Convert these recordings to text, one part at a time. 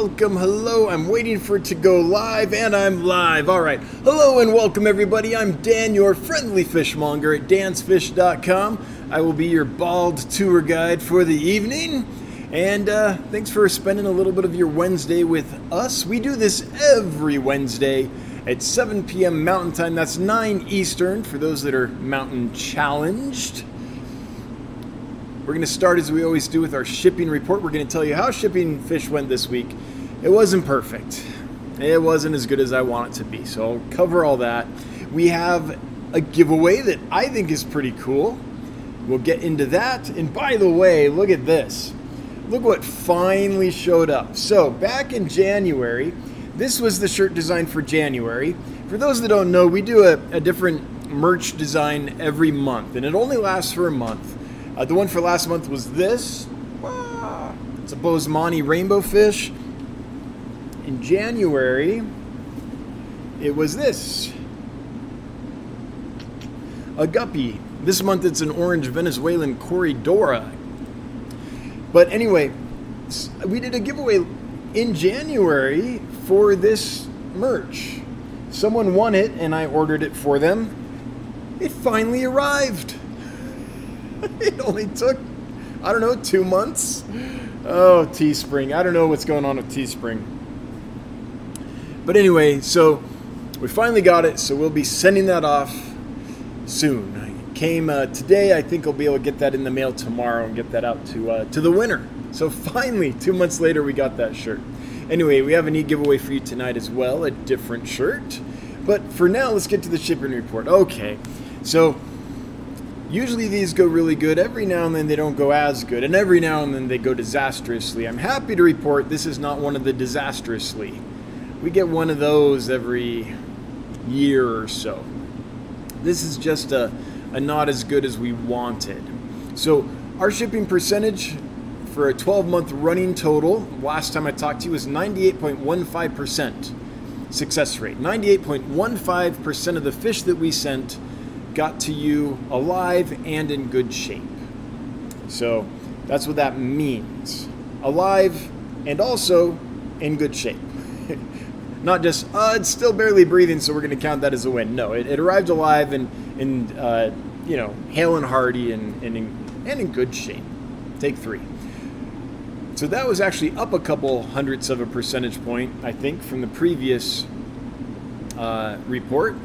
welcome. Hello, I'm waiting for it to go live, and I'm live. All right. Hello and welcome, everybody. I'm Dan, your friendly fishmonger at dansfish.com. I will be your bald tour guide for the evening. And uh, thanks for spending a little bit of your Wednesday with us. We do this every Wednesday at 7 p.m. Mountain Time. That's 9 Eastern for those that are mountain challenged. We're going to start as we always do with our shipping report. We're going to tell you how shipping fish went this week. It wasn't perfect. It wasn't as good as I want it to be. So I'll cover all that. We have a giveaway that I think is pretty cool. We'll get into that. And by the way, look at this. Look what finally showed up. So, back in January, this was the shirt design for January. For those that don't know, we do a, a different merch design every month, and it only lasts for a month. Uh, the one for last month was this. It's a Boesemani rainbow fish. In January, it was this. A guppy. This month it's an orange Venezuelan Corridora. But anyway, we did a giveaway in January for this merch. Someone won it and I ordered it for them. It finally arrived. it only took, I don't know, two months. Oh, Teespring. I don't know what's going on with Teespring. But anyway, so we finally got it, so we'll be sending that off soon. It came uh, today. I think I'll be able to get that in the mail tomorrow and get that out to uh, to the winner. So finally, two months later, we got that shirt. Anyway, we have a neat giveaway for you tonight as well, a different shirt. But for now, let's get to the shipping report. Okay, so Usually these go really good. Every now and then they don't go as good. And every now and then they go disastrously. I'm happy to report this is not one of the disastrously. We get one of those every year or so. This is just a, a not as good as we wanted. So our shipping percentage for a 12 month running total, last time I talked to you, was 98.15% success rate. 98.15% of the fish that we sent got to you alive and in good shape. So that's what that means. Alive and also in good shape. Not just, uh, it's still barely breathing, so we're going to count that as a win. No, it, it arrived alive and, and uh, you know, hale and hearty and, and, in, and in good shape. Take three. So that was actually up a couple hundredths of a percentage point, I think, from the previous uh, report.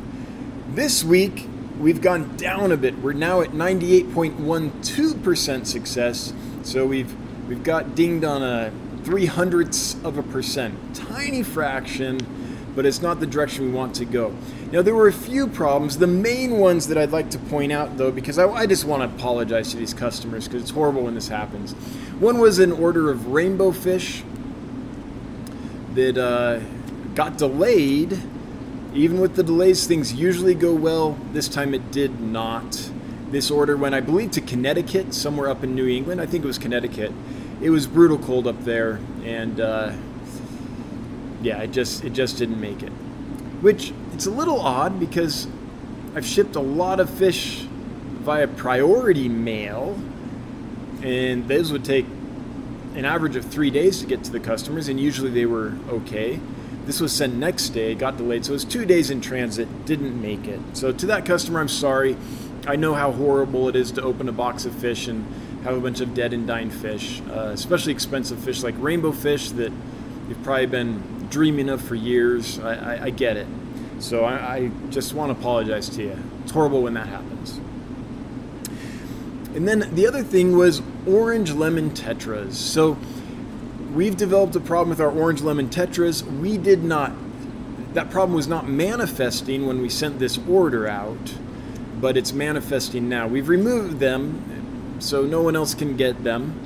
This week, we've gone down a bit. We're now at 98.12% success. So we've we've got dinged on a three hundredths of a percent, tiny fraction, but it's not the direction we want to go. Now there were a few problems. The main ones that I'd like to point out, though, because I, I just want to apologize to these customers because it's horrible when this happens. One was an order of rainbow fish that uh, got delayed even with the delays, things usually go well. This time it did not. This order went, I believe, to Connecticut, somewhere up in New England. I think it was Connecticut. It was brutal cold up there, and uh, yeah, it just it just didn't make it. Which it's a little odd because I've shipped a lot of fish via priority mail, and those would take an average of three days to get to the customers, and usually they were okay. This was sent next day, got delayed, so it was two days in transit, didn't make it. So to that customer, I'm sorry. I know how horrible it is to open a box of fish and have a bunch of dead and dying fish, uh, especially expensive fish like rainbow fish that you've probably been dreaming of for years. I, I, I get it. So I, I just want to apologize to you. It's horrible when that happens. And then the other thing was orange lemon tetras. So we've developed a problem with our orange lemon tetras. We did not, that problem was not manifesting when we sent this order out, but it's manifesting now. We've removed them so no one else can get them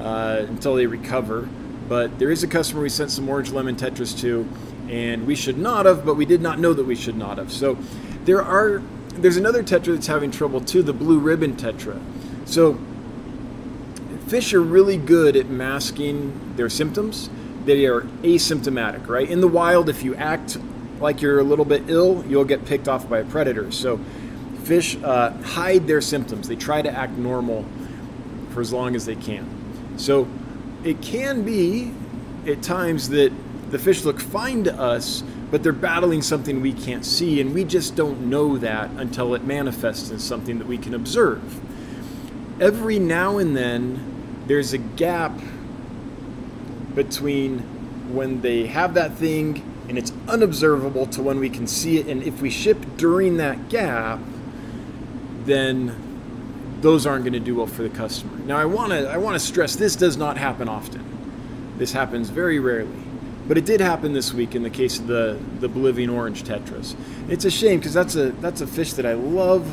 uh, until they recover. But there is a customer we sent some orange lemon tetras to, and we should not have, but we did not know that we should not have. So there are, there's another tetra that's having trouble too, the blue ribbon tetra. So Fish are really good at masking their symptoms. They are asymptomatic, right? In the wild, if you act like you're a little bit ill, you'll get picked off by a predator. So fish uh, hide their symptoms. They try to act normal for as long as they can. So it can be at times that the fish look fine to us, but they're battling something we can't see, and we just don't know that until it manifests in something that we can observe. Every now and then, there's a gap between when they have that thing and it's unobservable to when we can see it, and if we ship during that gap, then those aren't going to do well for the customer. Now, I want to I want to stress this does not happen often. This happens very rarely. But it did happen this week in the case of the, the Bolivian orange tetras. It's a shame because that's a that's a fish that I love.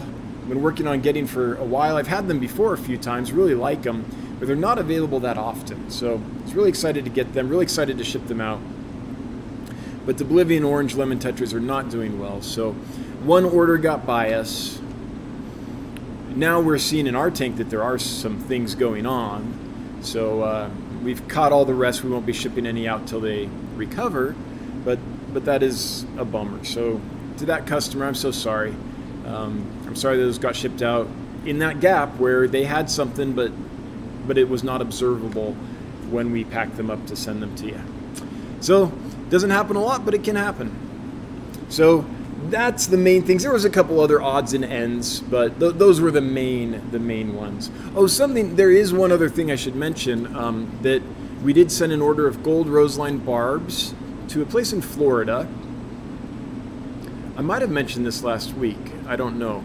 I've been working on getting for a while. I've had them before a few times. Really like them, but they're not available that often. So I was really excited to get them. Really excited to ship them out. But the Bolivian orange lemon tetras are not doing well. So one order got by us. Now we're seeing in our tank that there are some things going on. So. Uh, we've caught all the rest. We won't be shipping any out till they recover, but but that is a bummer. So to that customer, I'm so sorry. Um, I'm sorry those got shipped out in that gap where they had something, but but it was not observable when we packed them up to send them to you. So doesn't happen a lot, but it can happen. So that's the main things. There was a couple other odds and ends, but th- those were the main the main ones. Oh, something. There is one other thing I should mention um, that we did send an order of gold roseline barbs to a place in Florida. I might have mentioned this last week. I don't know.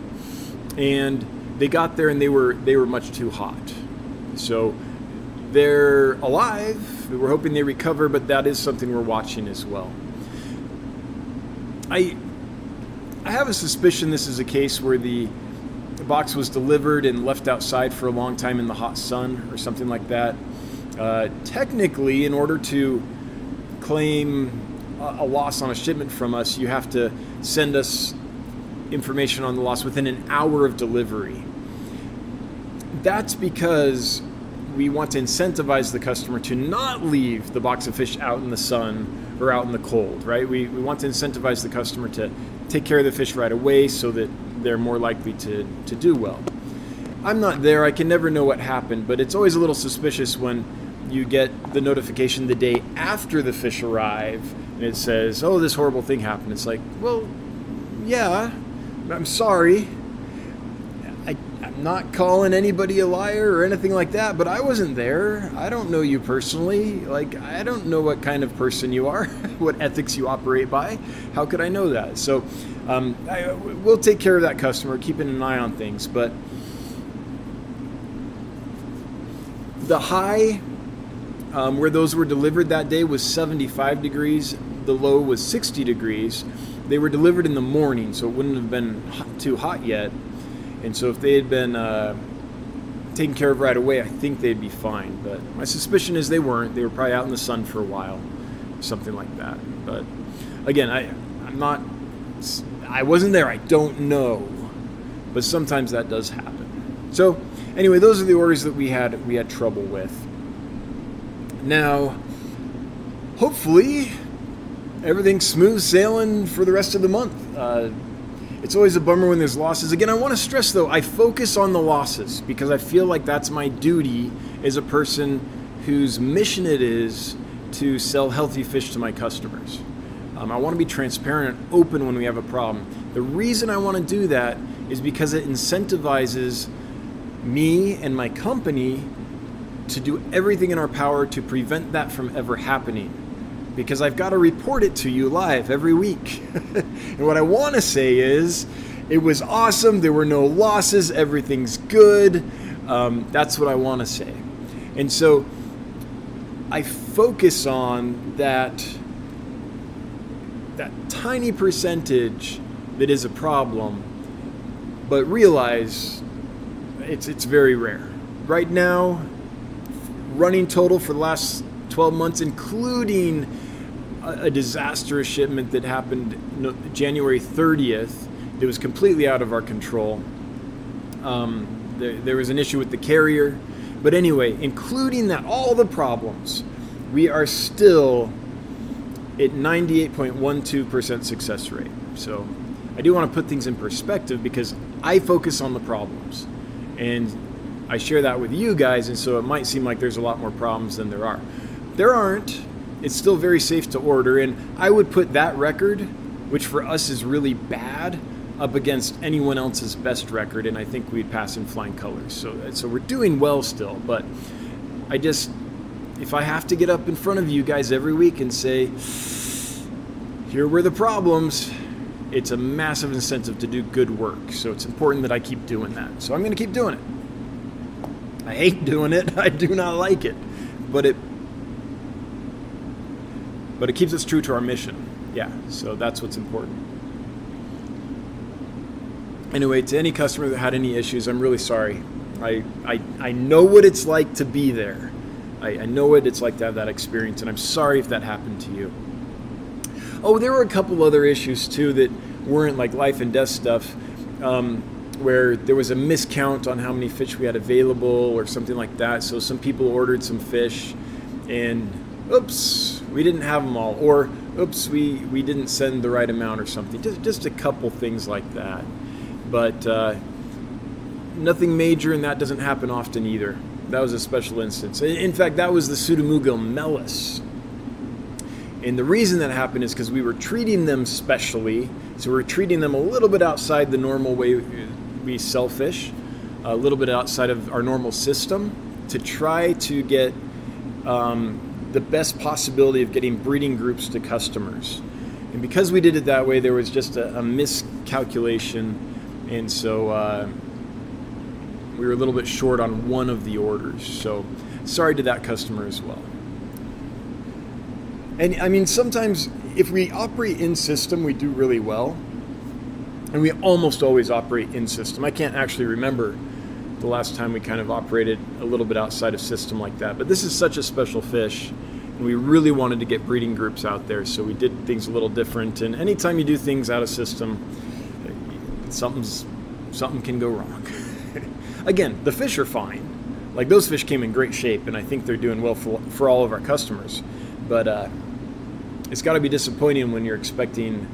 And they got there and they were they were much too hot. So they're alive. We're hoping they recover, but that is something we're watching as well. I I have a suspicion this is a case where the, box was delivered and left outside for a long time in the hot sun or something like that. Uh, technically, in order to claim a loss on a shipment from us, you have to send us information on the loss within an hour of delivery. That's because we want to incentivize the customer to not leave the box of fish out in the sun or out in the cold, right? We, we want to incentivize the customer to take care of the fish right away so that they're more likely to, to do well. I'm not there, I can never know what happened, but it's always a little suspicious when you get the notification the day after the fish arrive and it says, oh, this horrible thing happened. It's like, well, yeah, I'm sorry. I, am not calling anybody a liar or anything like that, but I wasn't there. I don't know you personally. Like, I don't know what kind of person you are, what ethics you operate by. How could I know that? So, um, I, we'll take care of that customer, keeping an eye on things. But the high um, where those were delivered that day was 75 degrees, the low was 60 degrees. They were delivered in the morning, so it wouldn't have been too hot yet and so if they had been uh, taken care of right away, I think they'd be fine. But my suspicion is they weren't. They were probably out in the sun for a while, something like that. But again, I, I'm not. I wasn't there. I don't know. But sometimes that does happen. So anyway, those are the orders that we had we had trouble with. Now, hopefully, everything's smooth sailing for the rest of the month. Uh, it's always a bummer when there's losses. Again, I want to stress though, I focus on the losses because I feel like that's my duty as a person whose mission it is to sell healthy fish to my customers. Um, I want to be transparent and open when we have a problem. The reason I want to do that is because it incentivizes me and my company to do everything in our power to prevent that from ever happening because I've got to report it to you live every week. and what I want to say is, it was awesome. There were no losses. Everything's good. Um, that's what I want to say. And so I focus on that that tiny percentage that is a problem, but realize it's it's very rare. Right now, running total for the last 12 months, including a, a disastrous shipment that happened January 30th that was completely out of our control. Um, there, there was an issue with the carrier. But anyway, including that, all the problems, we are still at 98.12% success rate. So I do want to put things in perspective because I focus on the problems. And I share that with you guys, and so it might seem like there's a lot more problems than there are. There aren't. it's still very safe to order. And I would put that record, which for us is really bad, up against anyone else's best record, and I think we'd pass in flying colors. So, so we're doing well still. But I just, if I have to get up in front of you guys every week and say, here were the problems, it's a massive incentive to do good work. So it's important that I keep doing that. So I'm going to keep doing it. I hate doing it. I do not like it, but it but it keeps us true to our mission. Yeah, so that's what's important. Anyway, to any customer that had any issues, I'm really sorry. I, I, I know what it's like to be there. I, I know what it's like to have that experience, and I'm sorry if that happened to you. Oh, there were a couple other issues too that weren't like life and death stuff, um, where there was a miscount on how many fish we had available or something like that. So some people ordered some fish, and oops, we didn't have them all, or oops, we, we didn't send the right amount or something. Just just a couple things like that, but uh, nothing major, and that doesn't happen often either. That was a special instance. In fact, that was the pseudomugil mellis and the reason that happened is because we were treating them specially. So we are treating them a little bit outside the normal way we sell fish, a little bit outside of our normal system to try to get um, the best possibility of getting breeding groups to customers. And because we did it that way, there was just a, a miscalculation. And so uh, we were a little bit short on one of the orders. So sorry to that customer as well. And I mean, sometimes if we operate in system, we do really well. And we almost always operate in system. I can't actually remember the last time we kind of operated a little bit outside of system like that. But this is such a special fish. And we really wanted to get breeding groups out there, so we did things a little different. And anytime you do things out of system, something's something can go wrong. Again, the fish are fine. Like those fish came in great shape, and I think they're doing well for, for all of our customers. But uh, it's got to be disappointing when you're expecting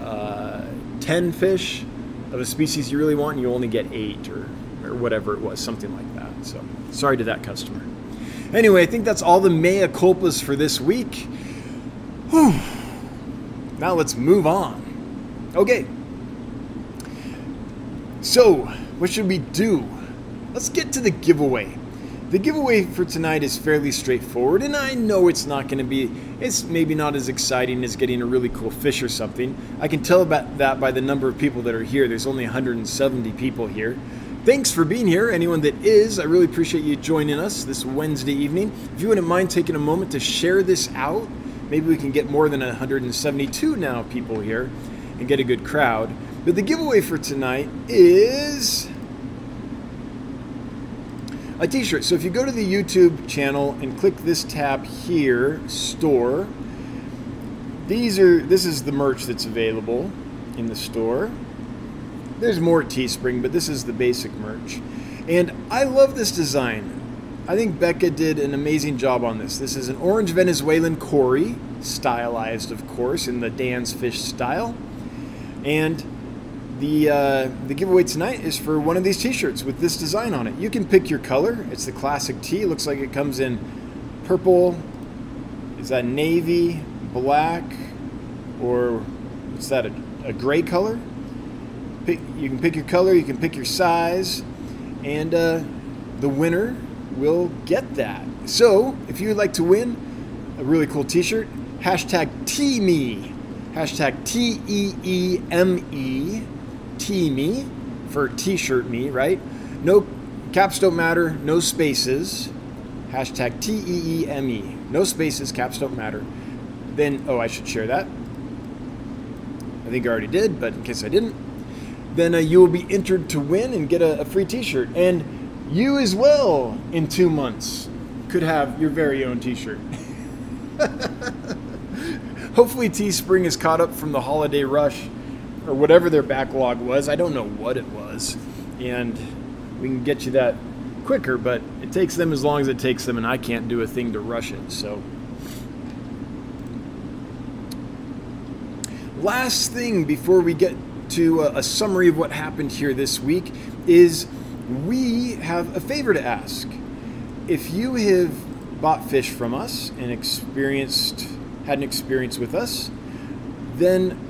uh, 10 fish of a species you really want and you only get eight or, or whatever it was, something like that. So sorry to that customer. Anyway, I think that's all the mea culpas for this week. Whew. Now let's move on. Okay. So, what should we do? Let's get to the giveaway. The giveaway for tonight is fairly straightforward, and I know it's not going to be, it's maybe not as exciting as getting a really cool fish or something. I can tell about that by the number of people that are here. There's only 170 people here. Thanks for being here, anyone that is. I really appreciate you joining us this Wednesday evening. If you wouldn't mind taking a moment to share this out, maybe we can get more than 172 now people here and get a good crowd. But the giveaway for tonight is a t-shirt. So if you go to the YouTube channel and click this tab here, store, these are this is the merch that's available in the store. There's more Teespring, but this is the basic merch. And I love this design. I think Becca did an amazing job on this. This is an orange Venezuelan Cory, stylized, of course, in the Dan's Fish style. And the, uh, the giveaway tonight is for one of these t-shirts with this design on it. You can pick your color. It's the classic. It looks like it comes in purple. Is that navy, black, or what's that, a, a gray color? Pick, you can pick your color, you can pick your size, and uh, the winner will get that. So, if you would like to win a really cool t-shirt, hashtag TeeMe, hashtag T-E-E-M-E, T-Me for t-shirt me, right? No caps don't matter, no spaces. Hashtag T-E-E-M-E. No spaces, caps don't matter. Then, oh, I should share that. I think I already did, but in case I didn't, then uh, you will be entered to win and get a, a free t-shirt. And you as well, in two months, could have your very own t-shirt. Hopefully Teespring is caught up from the holiday rush or whatever their backlog was. I don't know what it was. And we can get you that quicker, but it takes them as long as it takes them, and I can't do a thing to rush it. So, last thing before we get to a, a summary of what happened here this week is we have a favor to ask. If you have bought fish from us and experienced had an experience with us, then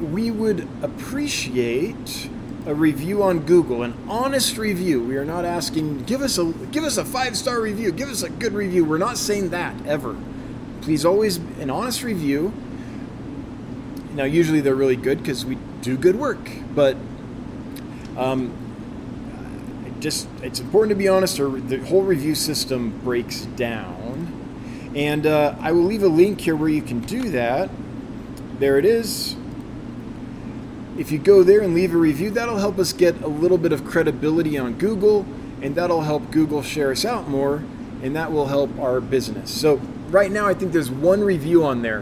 we would appreciate a review on Google, an honest review. We are not asking give us a give us a five star review, give us a good review. We're not saying that ever. Please always an honest review. Now, usually they're really good because we do good work, but um, just it's important to be honest, or the whole review system breaks down. And uh, I will leave a link here where you can do that. There it is. If you go there and leave a review, that'll help us get a little bit of credibility on Google, and that'll help Google share us out more, and that will help our business. So, right now, I think there's one review on there,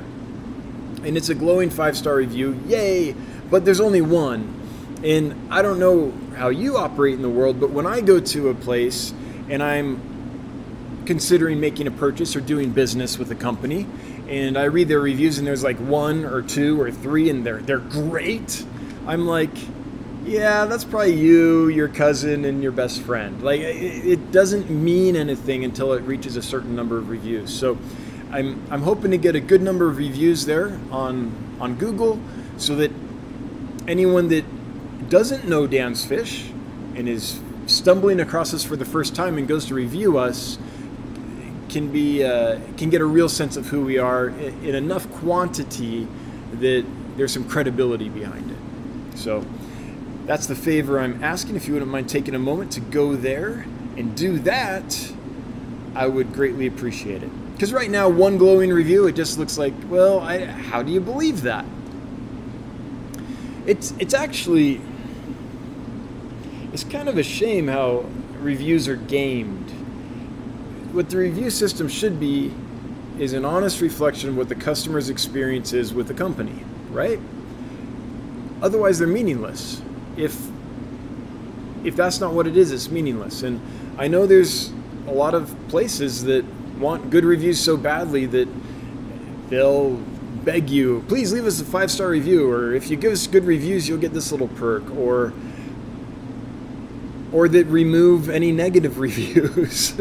and it's a glowing five star review. Yay! But there's only one. And I don't know how you operate in the world, but when I go to a place and I'm considering making a purchase or doing business with a company, and I read their reviews and there's like one or two or three and they're they're great, I'm like, yeah, that's probably you, your cousin, and your best friend. Like it, doesn't mean anything until it reaches a certain number of reviews. So I'm I'm hoping to get a good number of reviews there on on Google so that anyone that doesn't know Dan's Fish and is stumbling across us for the first time and goes to review us can be uh, can get a real sense of who we are in, in enough quantity that there's some credibility behind it. So that's the favor I'm asking. If you wouldn't mind taking a moment to go there and do that, I would greatly appreciate it. Because right now, one glowing review, it just looks like, well, I, how do you believe that? It's it's actually it's kind of a shame how reviews are gamed. What the review system should be is an honest reflection of what the customer's experience is with the company, right? Otherwise, they're meaningless. If if that's not what it is, it's meaningless. And I know there's a lot of places that want good reviews so badly that they'll beg you, please leave us a five star review, or if you give us good reviews, you'll get this little perk, or or that remove any negative reviews.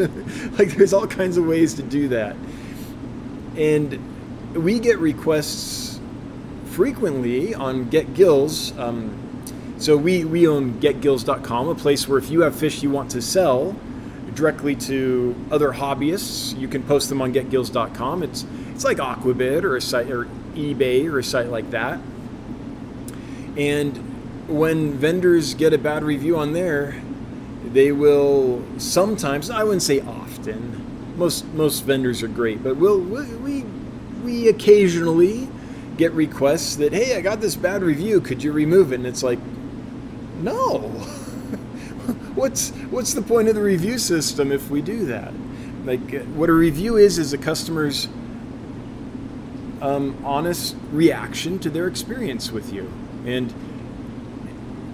like there's all kinds of ways to do that. And we get requests frequently on Get Gills. Um, so we, we own getgills.com, a place where if you have fish you want to sell directly to other hobbyists, you can post them on getgills.com. It's it's like Aquabid or a site or eBay or a site like that. And when vendors get a bad review on there, they will sometimes I wouldn't say often. Most most vendors are great, but we'll we we, we occasionally get requests that, hey, I got this bad review, could you remove it? And it's like, no. what's what's the point of the review system if we do that? Like, uh, what a review is is a customer's um, honest reaction to their experience with you, and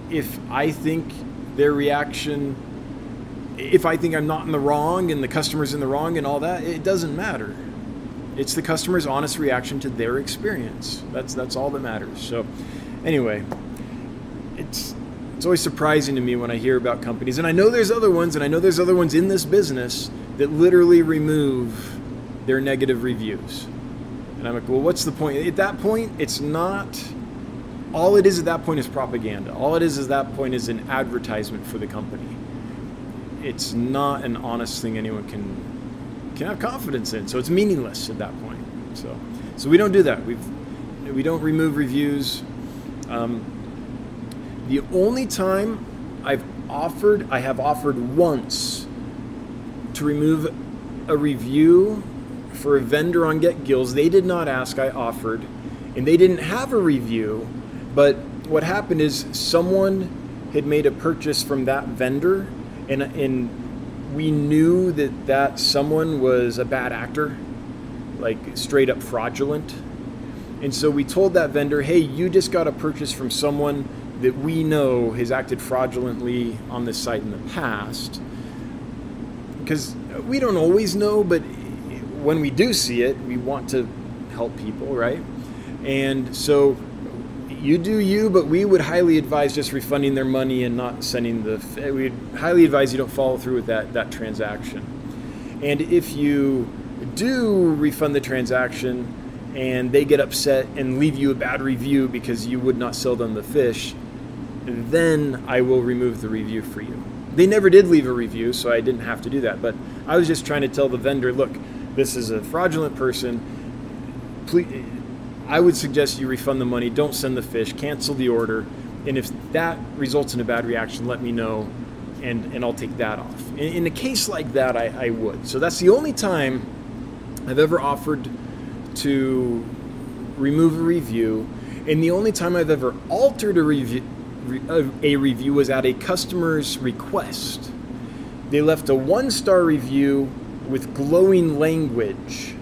if I think their reaction, if I think I'm not in the wrong and the customer's in the wrong and all that, it doesn't matter it's the customer's honest reaction to their experience. That's that's all that matters. So, anyway, it's it's always surprising to me when I hear about companies, and I know there's other ones, and I know there's other ones in this business that literally remove their negative reviews. And I'm like, well, what's the point? At that point, it's not. All it is at that point is propaganda. All it is at that point is an advertisement for the company. It's not an honest thing anyone can can have confidence in. So it's meaningless at that point. So, so we don't do that. We've we don't remove reviews. Um, the only time I've offered, I have offered once to remove a review for a vendor on Get Gills. They did not ask, I offered, and they didn't have a review. But what happened is someone had made a purchase from that vendor, and, and we knew that that someone was a bad actor, like straight up fraudulent. And so we told that vendor, hey, you just got a purchase from someone that we know has acted fraudulently on this site in the past. Because we don't always know, but when we do see it, we want to help people, right? And so you do you, but we would highly advise just refunding their money and not sending the. We'd highly advise you don't follow through with that that transaction. And if you do refund the transaction and they get upset and leave you a bad review because you would not sell them the fish, then I will remove the review for you. They never did leave a review, so I didn't have to do that. But I was just trying to tell the vendor, look, this is a fraudulent person. Please, I would suggest you refund the money, don't send the fish, cancel the order, and if that results in a bad reaction, let me know, and, and I'll take that off. In, in a case like that, I, I would. So that's the only time I've ever offered to remove a review, and the only time I've ever altered a review, a review was at a customer's request. They left a one star review with glowing language.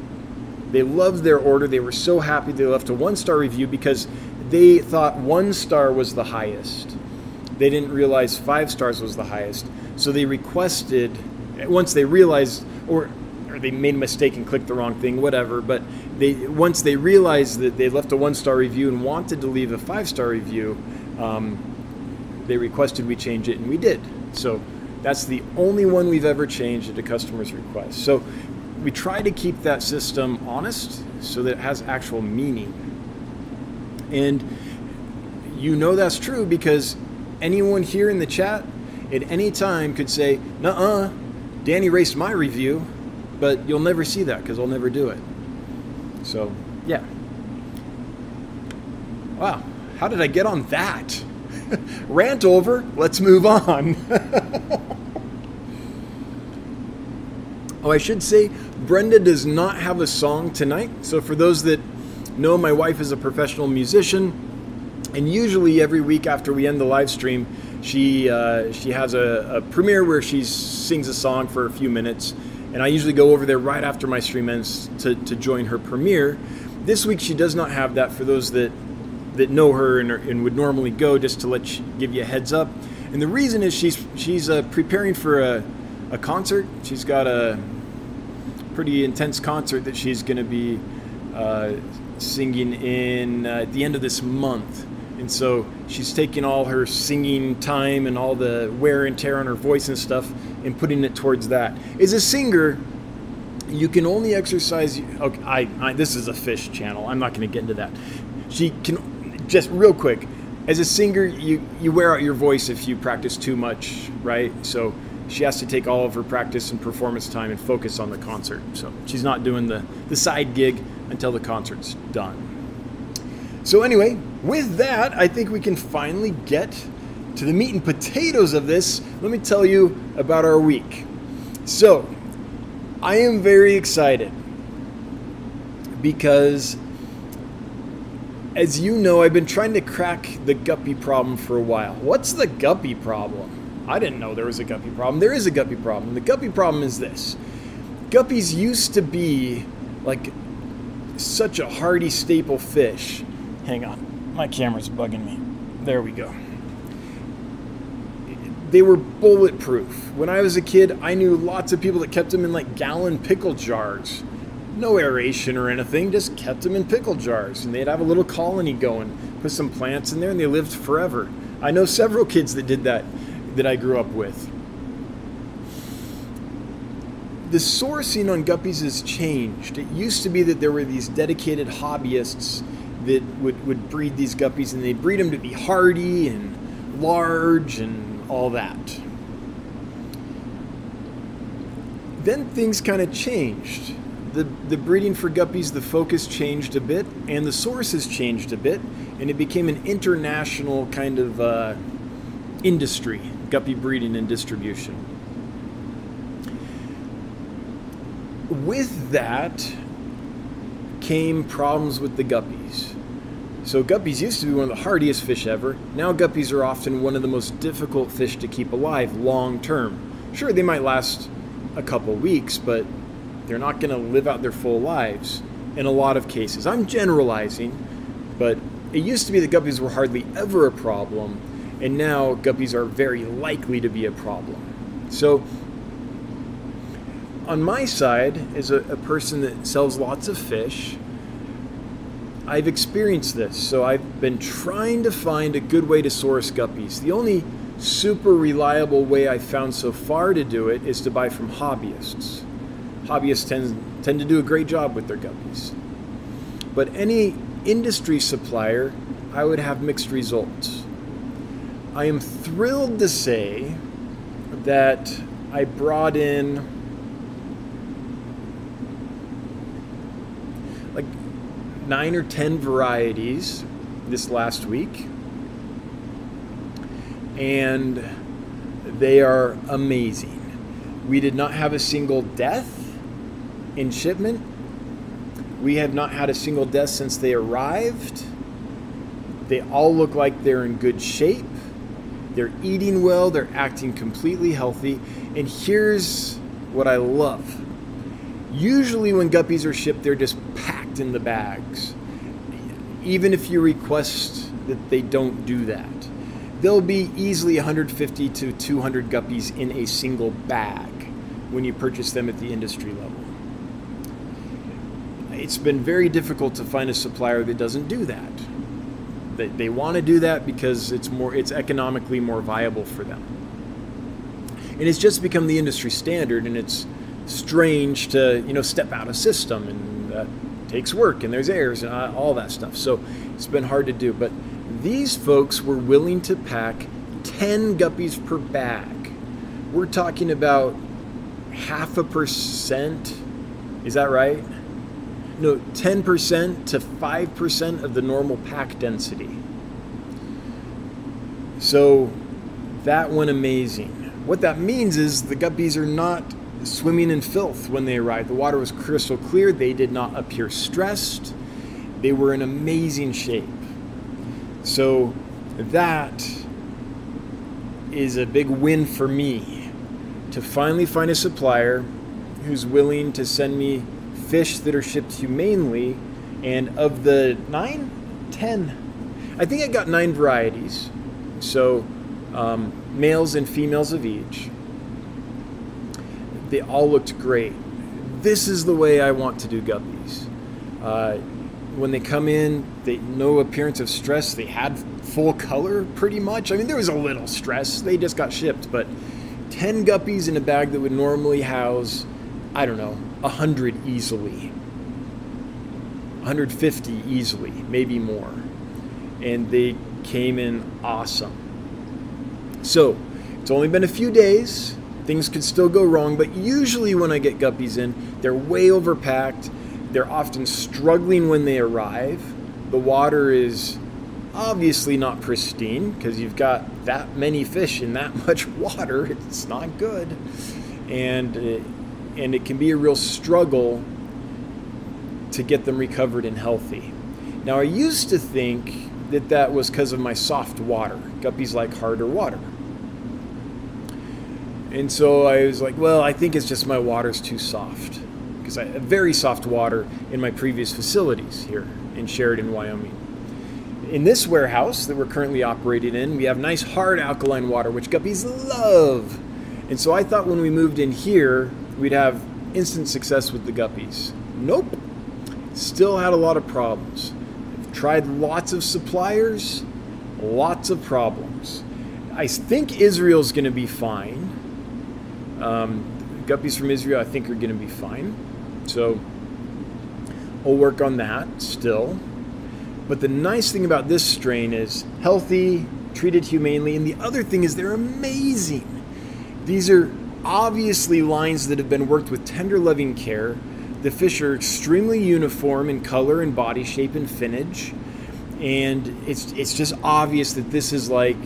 They loved their order. They were so happy they left a one star review because they thought one star was the highest. They didn't realize five stars was the highest. So they requested, once they realized, or, or they made a mistake and clicked the wrong thing, whatever, but they once they realized that they left a one star review and wanted to leave a five star review, um, they requested we change it and we did. So that's the only one we've ever changed at a customer's request. So we try to keep that system honest so that it has actual meaning. And you know that's true because anyone here in the chat at any time could say, "Nuh uh, Danny erased my review," but you'll never see that because I'll never do it. So, yeah. Wow, how did I get on that? Rant over, let's move on. oh, I should say, Brenda does not have a song tonight. So, for those that know, my wife is a professional musician, and usually every week after we end the live stream, she uh, she has a, a premiere where she sings a song for a few minutes, and I usually go over there right after my stream ends to, to join her premiere. This week she does not have that for those that that know her and, and would normally go just to let you, give you a heads up. And the reason is she's she's uh, preparing for a, a concert. She's got a pretty intense concert that she's going to be uh, singing in uh, at the end of this month. And so she's taking all her singing time and all the wear and tear on her voice and stuff and putting it towards that. As a singer, you can only exercise. Okay, I, I this is a fish channel. I'm not going to get into that. She can just real quick. As a singer, you you wear out your voice if you practice too much, right? So she has to take all of her practice and performance time and focus on the concert. So she's not doing the the side gig until the concert's done. So anyway, with that, I think we can finally get to the meat and potatoes of this. Let me tell you about our week. So, I am very excited because as you know, I've been trying to crack the guppy problem for a while. What's the guppy problem? I didn't know there was a guppy problem. There is a guppy problem. The guppy problem is this guppies used to be like such a hardy staple fish. Hang on, my camera's bugging me. There we go. They were bulletproof. When I was a kid, I knew lots of people that kept them in like gallon pickle jars no aeration or anything, just kept them in pickle jars. And they'd have a little colony going, put some plants in there, and they lived forever. I know several kids that did that that I grew up with. The sourcing on guppies has changed. It used to be that there were these dedicated hobbyists that would, would breed these guppies, and they'd breed them to be hardy and large and all that. Then things kind of changed the, the breeding for guppies, the focus changed a bit, and the sources changed a bit, and it became an international kind of uh, industry, guppy breeding and distribution. With that came problems with the guppies. So, guppies used to be one of the hardiest fish ever. Now, guppies are often one of the most difficult fish to keep alive long term. Sure, they might last a couple weeks, but they're not going to live out their full lives in a lot of cases. I'm generalizing, but it used to be that guppies were hardly ever a problem, and now guppies are very likely to be a problem. So, on my side, as a, a person that sells lots of fish, I've experienced this. So, I've been trying to find a good way to source guppies. The only super reliable way I've found so far to do it is to buy from hobbyists. hobbyists tend, tend to do a great job with their guppies. But any industry supplier, I would have mixed results. I am thrilled to say that I brought in like nine or ten varieties this last week. And they are amazing. We did not have a single death in shipment. We have not had a single death since they arrived. They all look like they're in good shape. They're eating well, they're acting completely healthy. And here's what I love. Usually, when guppies are shipped, they're just packed in the bags. Even if you request that they don't do that, there'll be easily 150 to 200 guppies in a single bag when you purchase them at the industry level. It's been very difficult to find a supplier that doesn't do that. They, they want to do that because it's more it's economically more viable for them. And it's just become the industry standard and it's strange to, you know, step out of system and that takes work and there's errors and uh, all that stuff. So it's been hard to do, but these folks were willing to pack 10 guppies per bag. We're talking about half a percent. Is that right? No, 10% to 5% of the normal pack density. So that went amazing. What that means is the guppies are not swimming in filth when they arrived. The water was crystal clear. They did not appear stressed. They were in amazing shape. So that is a big win for me to finally find a supplier who's willing to send me fish that are shipped humanely. And of the nine, ten, I think I got nine varieties. So um, males and females of each. They all looked great. This is the way I want to do guppies. Uh, when they come in, they no appearance of stress. They had full color pretty much. I mean, there was a little stress. They just got shipped, but 10 guppies in a bag that would normally house, I don't know, 100 easily. 150 easily, maybe more. And they came in awesome. So, it's only been a few days. Things could still go wrong, but usually when I get guppies in, they're way overpacked they're often struggling when they arrive. The water is obviously not pristine because you've got that many fish in that much water. It's not good. And, uh, and it can be a real struggle to get them recovered and healthy. Now, I used to think that that was because of my soft water. Guppies like harder water. And so I was like, well, I think it's just my water's too soft because I have very soft water in my previous facilities here in Sheridan, Wyoming. In this warehouse that we're currently operating in, we have nice hard alkaline water, which guppies love. And so I thought when we moved in here, we'd have instant success with the guppies. Nope. Still had a lot of problems. I've tried lots of suppliers, lots of problems. I think Israel's going to be fine. Um, guppies from Israel, I think, are going to be fine. So we'll work on that still. But the nice thing about this strain is healthy, treated humanely, and the other thing is they're amazing. These are obviously lines that have been worked with tender loving care. The fish are extremely uniform in color and body shape and finnage. And it's it's just obvious that this is like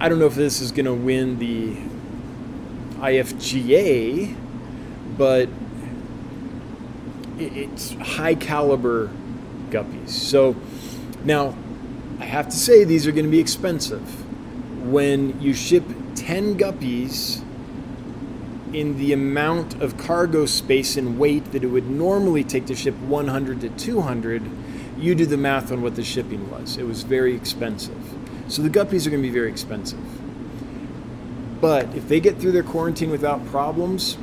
I don't know if this is going to win the IFGA, but it's high caliber guppies. So now I have to say these are going to be expensive. When you ship 10 guppies in the amount of cargo space and weight that it would normally take to ship 100 to 200, you do the math on what the shipping was. It was very expensive. So the guppies are going to be very expensive. But if they get through their quarantine without problems,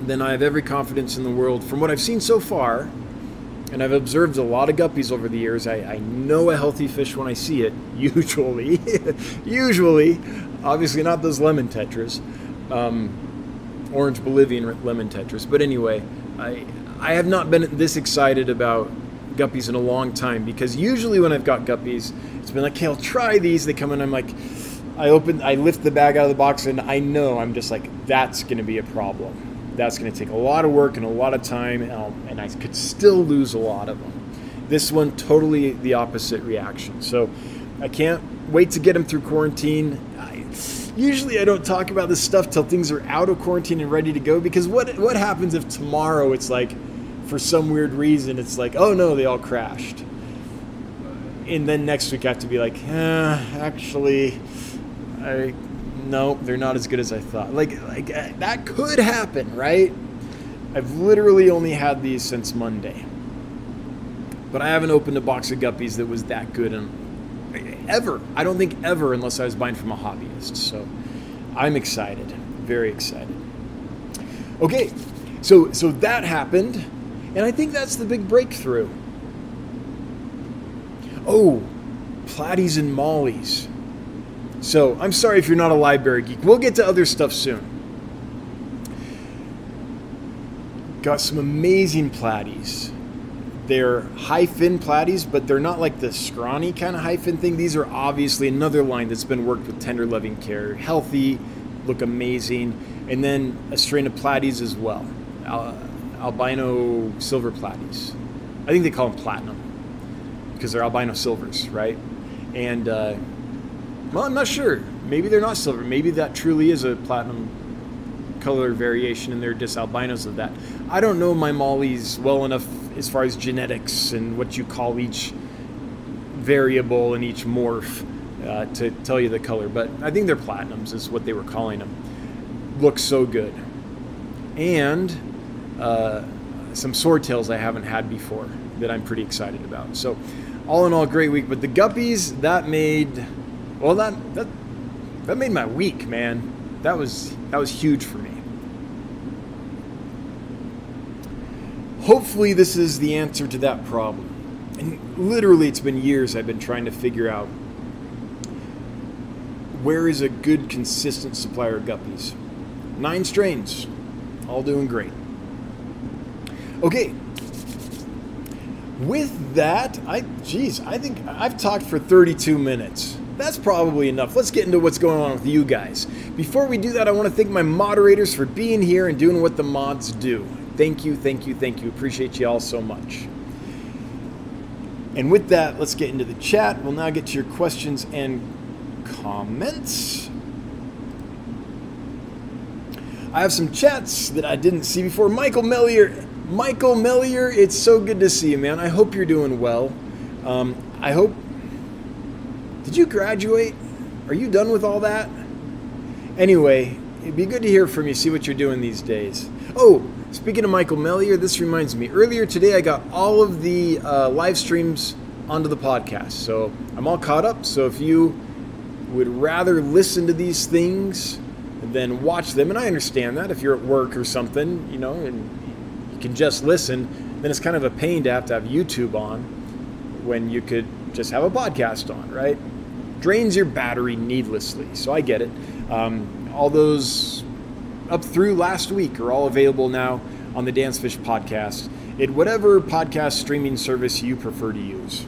then I have every confidence in the world. From what I've seen so far, and I've observed a lot of guppies over the years, I, I know a healthy fish when I see it, usually. usually. Obviously, not those lemon tetras. Um, orange Bolivian lemon tetras. But anyway, I I have not been this excited about guppies in a long time because usually when I've got guppies, it's been like, okay, I'll try these. They come in, I'm like, I open, I lift the bag out of the box, and I know I'm just like, that's going to be a problem. That's going to take a lot of work and a lot of time, and, and I could still lose a lot of them. This one, totally the opposite reaction. So I can't wait to get them through quarantine. Usually I don't talk about this stuff till things are out of quarantine and ready to go because what what happens if tomorrow it's like for some weird reason it's like oh no they all crashed. And then next week I have to be like eh, actually I no they're not as good as I thought. Like like uh, that could happen right? I've literally only had these since Monday. But I haven't opened a box of guppies that was that good and ever. I don't think ever unless I was buying from a hobbyist. So I'm excited, very excited. Okay, so so that happened, and I think that's the big breakthrough. Oh, platies and mollies. So I'm sorry if you're not a livebearer geek. We'll get to other stuff soon. Got some amazing platies. They're high fin platies, but they're not like the scrawny kind of high fin thing. These are obviously another line that's been worked with tender loving care. Healthy, look amazing. And then a strain of platies as well. Al- albino silver platies. I think they call them platinum because they're albino silvers, right? And, uh, well, I'm not sure. Maybe they're not silver. Maybe that truly is a platinum color variation and they're just albinos of that. I don't know my mollies well enough as far as genetics and what you call each variable and each morph uh, to tell you the color, but I think they're platinums is what they were calling them. Looks so good. And uh, some swordtails I haven't had before that I'm pretty excited about. So, all in all, great week. But the guppies that made, well, that that that made my week, man. That was that was huge for me. Hopefully, this is the answer to that problem. And literally, it's been years I've been trying to figure out where is a good, consistent supplier of guppies. Nine strains, all doing great. Okay. With that, I geez, I think I've talked for 32 minutes. That's probably enough. Let's get into what's going on with you guys. Before we do that, I want to thank my moderators for being here and doing what the mods do. Thank you, thank you, thank you. Appreciate you all so much. And with that, let's get into the chat. We'll now get to your questions and comments. I have some chats that I didn't see before. Michael Mellier, Michael Mellier, it's so good to see you, man. I hope you're doing well. Um, I hope. Did you graduate? Are you done with all that? Anyway, it'd be good to hear from you, see what you're doing these days. Oh, Speaking of Michael Mellier, this reminds me. Earlier today, I got all of the uh, live streams onto the podcast. So I'm all caught up. So if you would rather listen to these things than watch them, and I understand that if you're at work or something, you know, and you can just listen, then it's kind of a pain to have to have YouTube on when you could just have a podcast on, right? Drains your battery needlessly. So I get it. Um, all those up through last week are all available now on the Dan's Fish podcast at whatever podcast streaming service you prefer to use.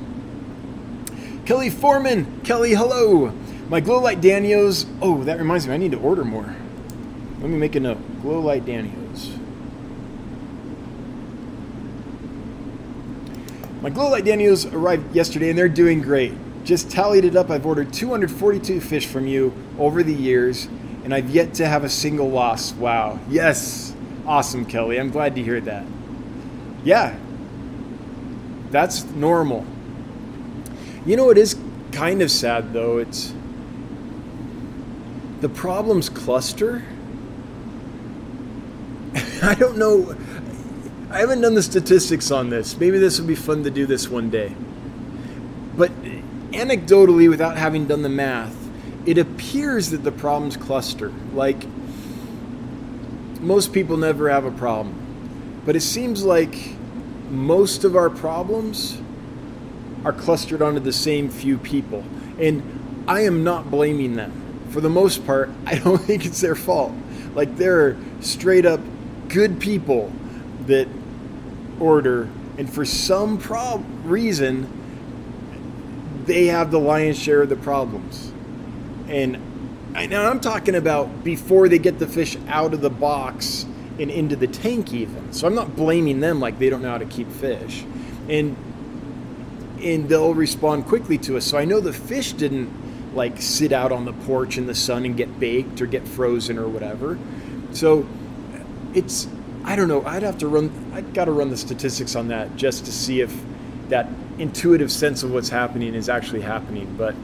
Kelly Foreman, Kelly, hello. My Glow Light Danios. Oh, that reminds me, I need to order more. Let me make a note. Glow Light Danios. My Glow Light Danios arrived yesterday and they're doing great. Just tallied it up. I've ordered 242 fish from you over the years and I've yet to have a single loss. Wow. Yes. Awesome, Kelly. I'm glad to hear that. Yeah. That's normal. You know, it is kind of sad, though. It's the problems cluster. I don't know. I haven't done the statistics on this. Maybe this would be fun to do this one day. But anecdotally, without having done the math, it appears that the problems cluster. Like, most people never have a problem. But it seems like most of our problems are clustered onto the same few people. And I am not blaming them. For the most part, I don't think it's their fault. Like there are straight up good people that order, and for some prob- reason, they have the lion's share of the problems. And I know I'm talking about before they get the fish out of the box and into the tank, even. So I'm not blaming them like they don't know how to keep fish. And and they'll respond quickly to us. So I know the fish didn't like sit out on the porch in the sun and get baked or get frozen or whatever. So it's I don't know. I'd have to run. I've got to run the statistics on that just to see if that intuitive sense of what's happening is actually happening. But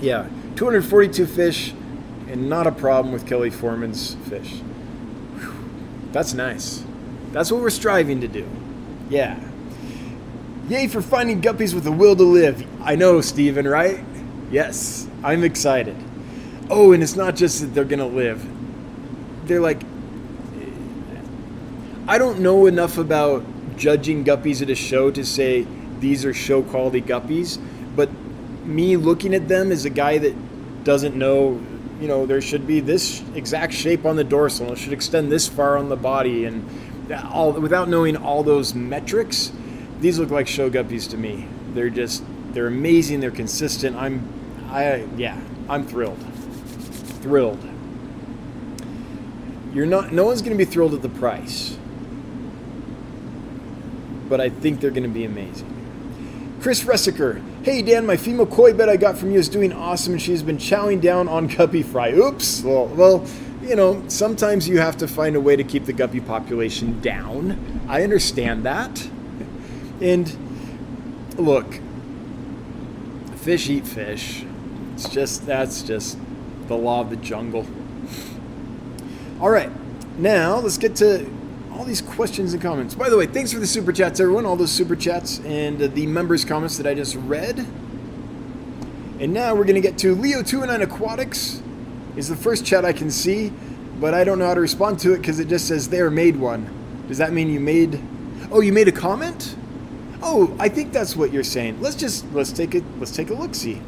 yeah, 242 fish, and not a problem with Kelly Foreman's fish. Whew. That's nice. That's what we're striving to do. Yeah. Yay for finding guppies with a will to live. I know, Steven, right? Yes, I'm excited. Oh, and it's not just that they're going to live. They're like, I don't know enough about judging guppies at a show to say these are show quality guppies, but me looking at them as a guy that doesn't know, you know, there should be this exact shape on the dorsal, it should extend this far on the body, and all without knowing all those metrics, these look like show guppies to me. They're just they're amazing. They're consistent. I'm, I yeah, I'm thrilled, thrilled. You're not. No one's going to be thrilled at the price, but I think they're going to be amazing. Chris Ressiker, hey Dan, my female koi betta I got from you is doing awesome, and she's been chowing down on guppy fry. Oops. Well, well, you know, sometimes you have to find a way to keep the guppy population down. I understand that. And look, fish eat fish. It's just that's just the law of the jungle. All right, now let's get to all these questions and comments. By the way, thanks for the super chats, everyone. All those super chats and uh, the members' comments that I just read. And now we're gonna get to Leo Two and Nine Aquatics. Is the first chat I can see, but I don't know how to respond to it because it just says there made one. Does that mean you made? Oh, you made a comment? Oh, I think that's what you're saying. Let's just let's take it. Let's take a look. See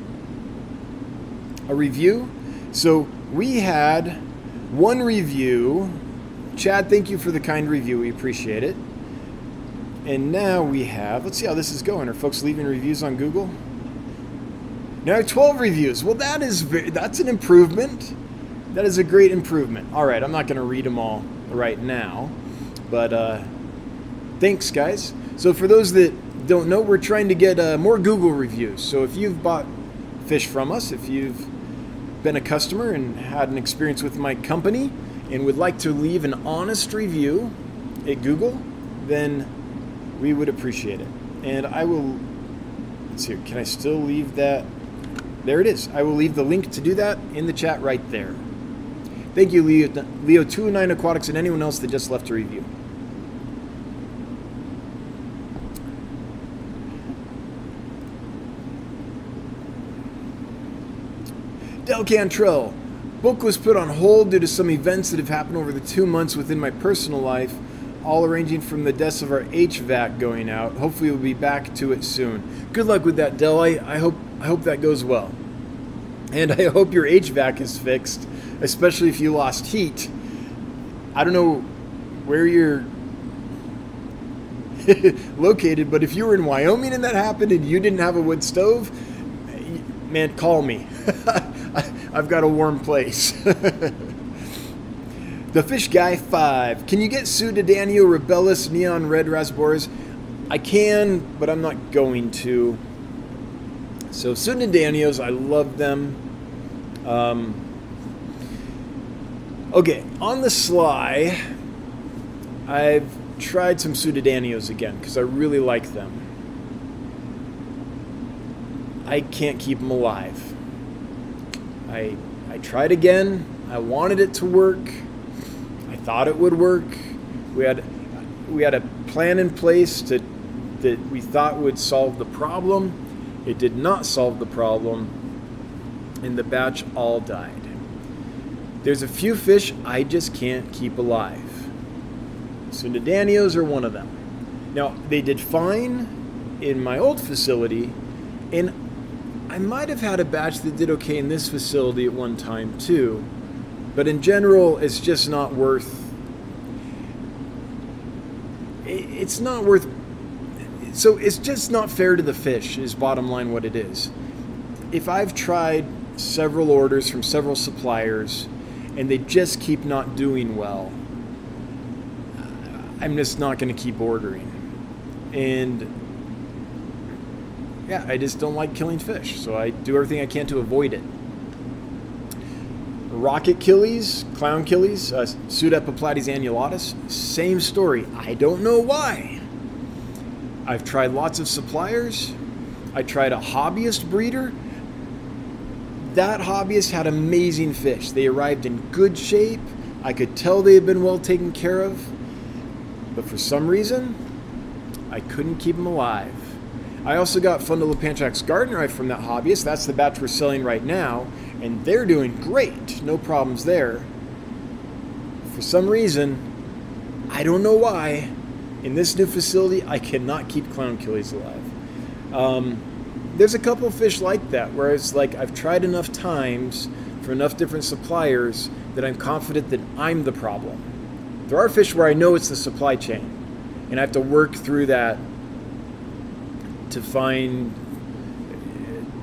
a review. So we had one review. Chad, thank you for the kind review. We appreciate it. And now we have. Let's see how this is going. Are folks leaving reviews on Google? Now 12 reviews. Well, that is that's an improvement. That is a great improvement. All right, I'm not going to read them all right now, but uh, thanks, guys. So for those that don't know, we're trying to get uh, more Google reviews. So if you've bought fish from us, if you've been a customer and had an experience with my company and would like to leave an honest review at Google, then we would appreciate it. And I will, let's see, can I still leave that? There it is. I will leave the link to do that in the chat right there. Thank you, Leo, Leo29 Aquatics, and anyone else that just left a review. Del Cantrell. Book was put on hold due to some events that have happened over the two months within my personal life, all arranging from the deaths of our HVAC going out. Hopefully, we'll be back to it soon. Good luck with that, Del. I, I hope I hope that goes well, and I hope your HVAC is fixed, especially if you lost heat. I don't know where you're located, but if you were in Wyoming and that happened and you didn't have a wood stove, man, call me. I've got a warm place. the Fish Guy 5. Can you get Sundadanio rubellus neon red rasboras? I can, but I'm not going to. So Sundadanios, I love them. Um, okay, on the sly, I've tried some Sundadanios again because I really like them. I can't keep them alive. I I tried again. I wanted it to work. I thought it would work. We had we had a plan in place to that we thought would solve the problem. It did not solve the problem, and the batch all died. There's a few fish I just can't keep alive. Sundadanios are one of them. Now, they did fine in my old facility, and I might have had a batch that did okay in this facility at one time too, But in general, it's just not worth. It's not worth. So it's just not fair to the fish, is bottom line what it is. If I've tried several orders from several suppliers and they just keep not doing well, I'm just not going to keep ordering. And yeah, I just don't like killing fish, so I do everything I can to avoid it. Rocket killies, clown killies, uh, Pseudepiplatys annulatus, same story. I don't know why. I've tried lots of suppliers. I tried a hobbyist breeder. That hobbyist had amazing fish. They arrived in good shape. I could tell they had been well taken care of. But for some reason, I couldn't keep them alive. I also got Fundulopanchax gardneri from that hobbyist. That's the batch we're selling right now, and they're doing great. No problems there. For some reason, I don't know why, in this new facility, I cannot keep clown killies alive. Um, there's a couple fish like that, where it's like I've tried enough times for enough different suppliers that I'm confident that I'm the problem. There are fish where I know it's the supply chain, and I have to work through that to find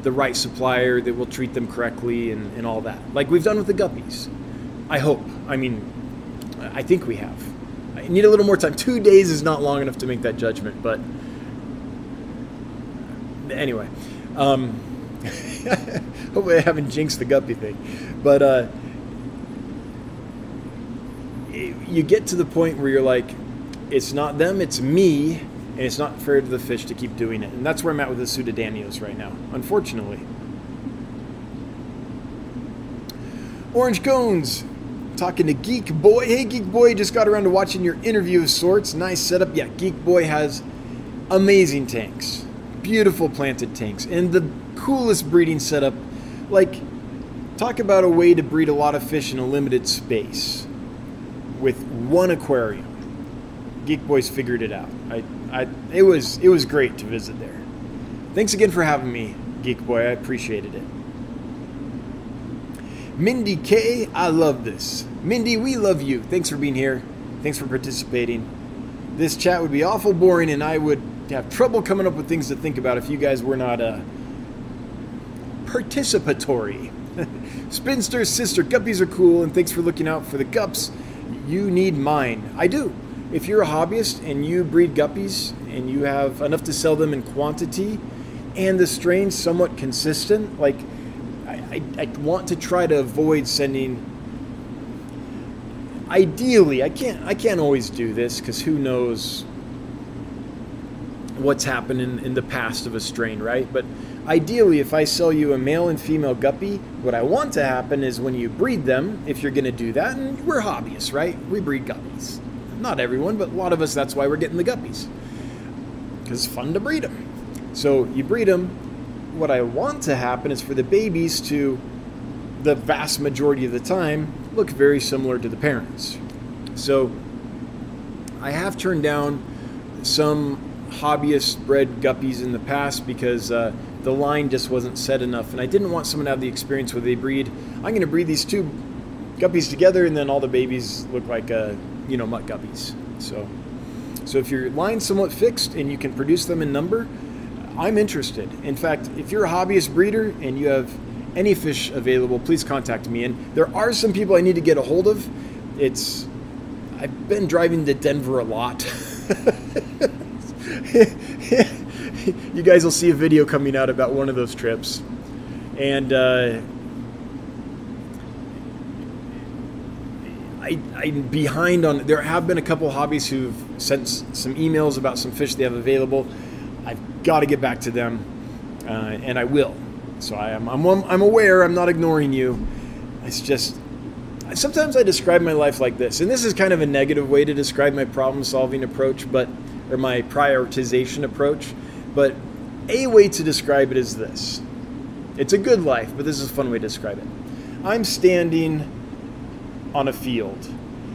the right supplier that will treat them correctly and, and all that. Like we've done with the guppies. I hope. I mean, I think we have. I need a little more time. Two days is not long enough to make that judgment, but anyway. Um, hopefully, I haven't jinxed the guppy thing. But uh, you get to the point where you're like, it's not them, it's me and it's not fair to the fish to keep doing it. And that's where I'm at with the sundadanios right now, unfortunately. Orange Cones, talking to Geek Boy. Hey, Geek Boy, just got around to watching your interview of sorts. Nice setup. Yeah, Geek Boy has amazing tanks, beautiful planted tanks, and the coolest breeding setup. Like, talk about a way to breed a lot of fish in a limited space with one aquarium. Geek Boys figured it out. I I, it was it was great to visit there. Thanks again for having me, Geek Boy. I appreciated it. Mindy K, I love this. Mindy, we love you. Thanks for being here. Thanks for participating. This chat would be awful boring, and I would have trouble coming up with things to think about if you guys were not uh, participatory. Spinster sister, guppies are cool, and thanks for looking out for the gups. You need mine. I do if you're a hobbyist and you breed guppies and you have enough to sell them in quantity and the strain's somewhat consistent, like I, I, I want to try to avoid sending ideally I can't I can't always do this because who knows what's happened in, in the past of a strain, right? But ideally, if I sell you a male and female guppy, what I want to happen is when you breed them, if you're going to do that, and we're hobbyists, right? We breed guppies. Not everyone, but a lot of us, that's why we're getting the guppies. Because it's fun to breed them. So you breed them. What I want to happen is for the babies to, the vast majority of the time, look very similar to the parents. So I have turned down some hobbyist bred guppies in the past because uh, the line just wasn't set enough, and I didn't want someone to have the experience where they breed. I'm going to breed these two guppies together, and then all the babies look like a you know mutt guppies. So, so if your line's somewhat fixed and you can produce them in number, I'm interested. In fact, if you're a hobbyist breeder and you have any fish available, please contact me. And there are some people I need to get a hold of. It's I've been driving to Denver a lot. you guys will see a video coming out about one of those trips, and. Uh, I, I'm behind on. There have been a couple hobbies who've sent some emails about some fish they have available. I've got to get back to them, uh, and I will. So I am. I'm, I'm aware. I'm not ignoring you. It's just sometimes I describe my life like this, and this is kind of a negative way to describe my problem-solving approach, but or my prioritization approach. But a way to describe it is this: it's a good life, but this is a fun way to describe it. I'm standing on a field.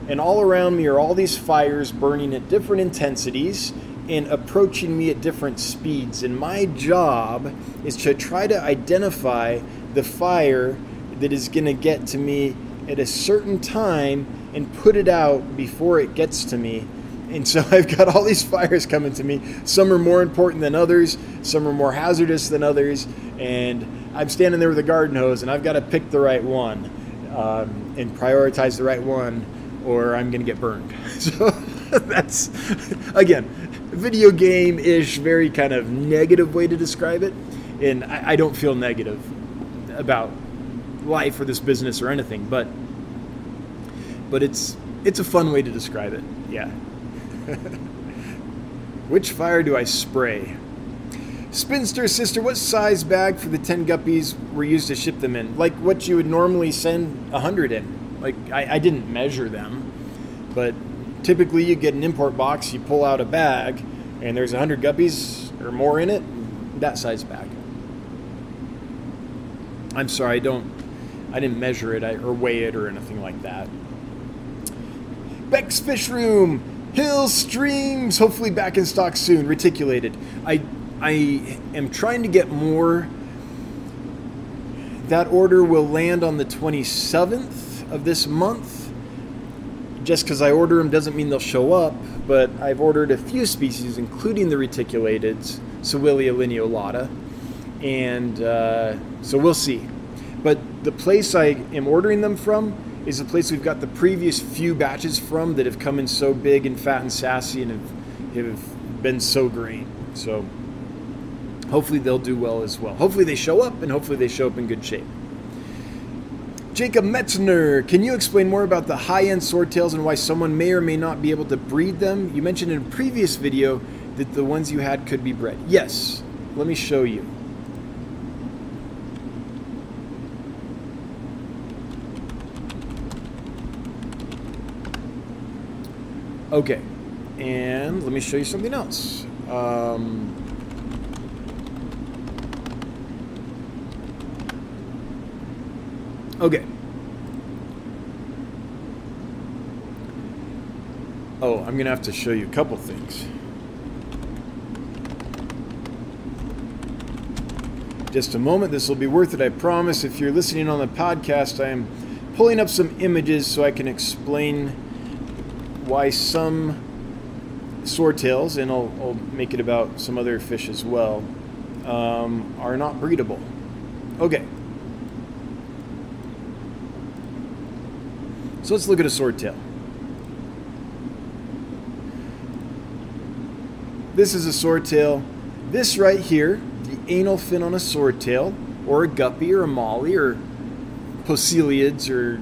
And all around me are all these fires burning at different intensities and approaching me at different speeds. And my job is to try to identify the fire that is going to get to me at a certain time and put it out before it gets to me. And so I've got all these fires coming to me. Some are more important than others, some are more hazardous than others. And I'm standing there with a garden hose and I've got to pick the right one um, and prioritize the right one, or I'm going to get burned. So that's, again, video game ish, very kind of negative way to describe it. And I, I don't feel negative about life or this business or anything, but but it's it's a fun way to describe it. Yeah. Which fire do I spray? Spinster sister, what size bag for the 10 guppies were used to ship them in? Like what you would normally send 100 in. Like I, I didn't measure them, but typically you get an import box, you pull out a bag, and there's 100 guppies or more in it, that size bag. I'm sorry, I don't, I didn't measure it or weigh it or anything like that. Beck's Fish Room, Hill Streams, hopefully back in stock soon. Reticulated. I I am trying to get more. That order will land on the 27th of this month. Just because I order them doesn't mean they'll show up, but I've ordered a few species, including the reticulateds, Sewellia lineolata, and uh, so we'll see. But the place I am ordering them from is the place we've got the previous few batches from that have come in so big and fat and sassy and have, have been so great. So hopefully they'll do well as well. Hopefully they show up and hopefully they show up in good shape. Jacob Metzner, can you explain more about the high end swordtails and why someone may or may not be able to breed them? You mentioned in a previous video that the ones you had could be bred. Yes, let me show you. Okay, and let me show you something else. Um, okay. Oh, I'm going to have to show you a couple things. Just a moment, this will be worth it, I promise. If you're listening on the podcast, I am pulling up some images so I can explain why some swordtails, and I'll, I'll, make it about some other fish as well, um, are not breedable. Okay. So let's look at a swordtail. This is a swordtail. This right here, the anal fin on a swordtail, or a guppy, or a molly, or Poeciliids, or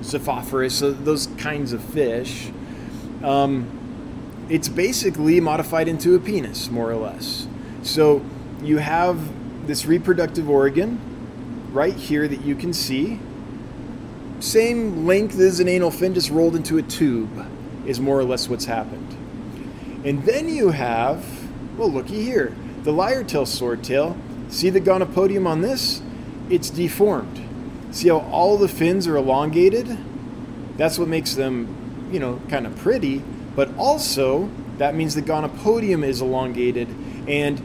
Xiphophorus, so those kinds of fish. Um, it's basically modified into a penis, more or less. So you have this reproductive organ right here that you can see. Same length as an anal fin, just rolled into a tube, is more or less what's happened. And then you have, well, looky here, the lyre-tail swordtail. See the gonopodium on this? It's deformed. See how all the fins are elongated? That's what makes them, you know, kind of pretty. But also, that means the gonopodium is elongated. And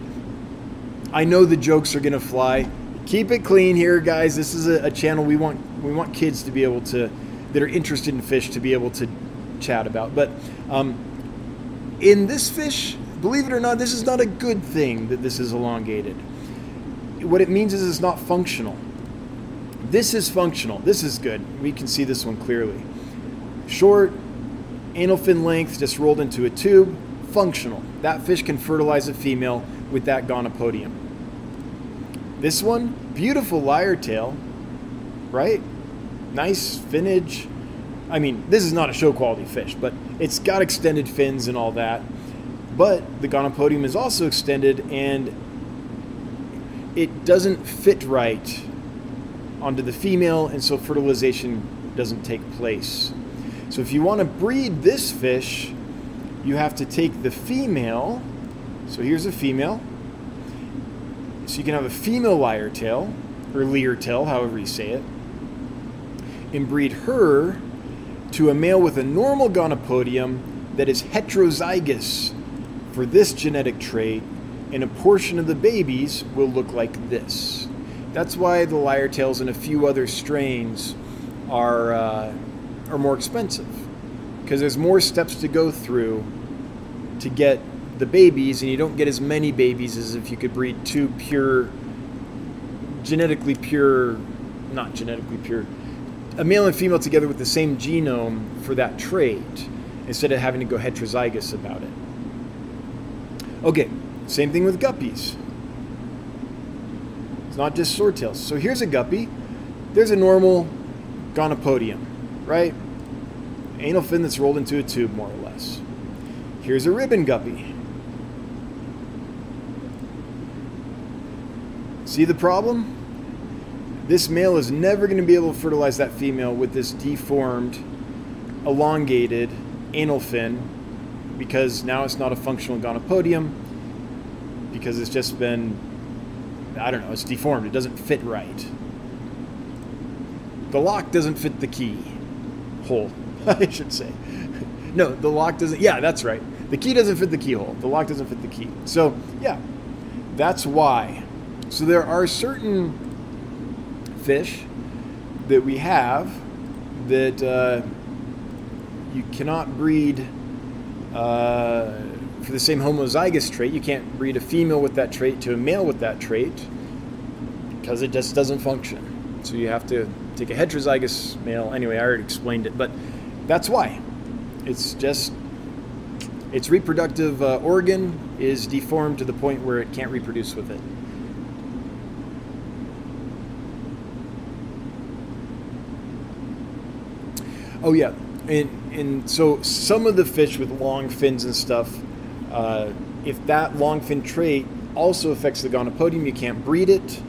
I know the jokes are going to fly. Keep it clean here, guys. This is a, a channel we want we want kids to be able to that are interested in fish to be able to chat about. But um, in this fish, believe it or not, this is not a good thing that this is elongated. What it means is it's not functional. This is functional. This is good. We can see this one clearly. Short, anal fin length, just rolled into a tube, functional. That fish can fertilize a female with that gonopodium. This one, beautiful lyre tail, right? Nice finnage. I mean, this is not a show quality fish, but it's got extended fins and all that. But the gonopodium is also extended and it doesn't fit right onto the female, and so fertilization doesn't take place. So if you want to breed this fish, you have to take the female. So here's a female. So you can have a female lyre tail, or leer tail, however you say it, and breed her to a male with a normal gonopodium that is heterozygous for this genetic trait, and a portion of the babies will look like this. That's why the lyre tails and a few other strains are uh, are more expensive because there's more steps to go through to get the babies, and you don't get as many babies as if you could breed two pure, genetically pure, not genetically pure, a male and female together with the same genome for that trait instead of having to go heterozygous about it. Okay, same thing with guppies. It's not just swordtails. So here's a guppy. There's a normal gonopodium, right? Anal fin that's rolled into a tube, more or less. Here's a ribbon guppy. See the problem? This male is never going to be able to fertilize that female with this deformed, elongated anal fin because now it's not a functional gonopodium because it's just been, I don't know, it's deformed. It doesn't fit right. The lock doesn't fit the key hole, I should say. No, the lock doesn't. Yeah, that's right. The key doesn't fit the keyhole. The lock doesn't fit the key. So, yeah, that's why. So, there are certain fish that we have that uh, you cannot breed uh, for the same homozygous trait. You can't breed a female with that trait to a male with that trait because it just doesn't function. So you have to take a heterozygous male. Anyway, I already explained it, but that's why. It's just its reproductive uh, organ is deformed to the point where it can't reproduce with it. Oh yeah, and and so some of the fish with long fins and stuff, uh, if that long fin trait also affects the gonopodium, you can't breed it.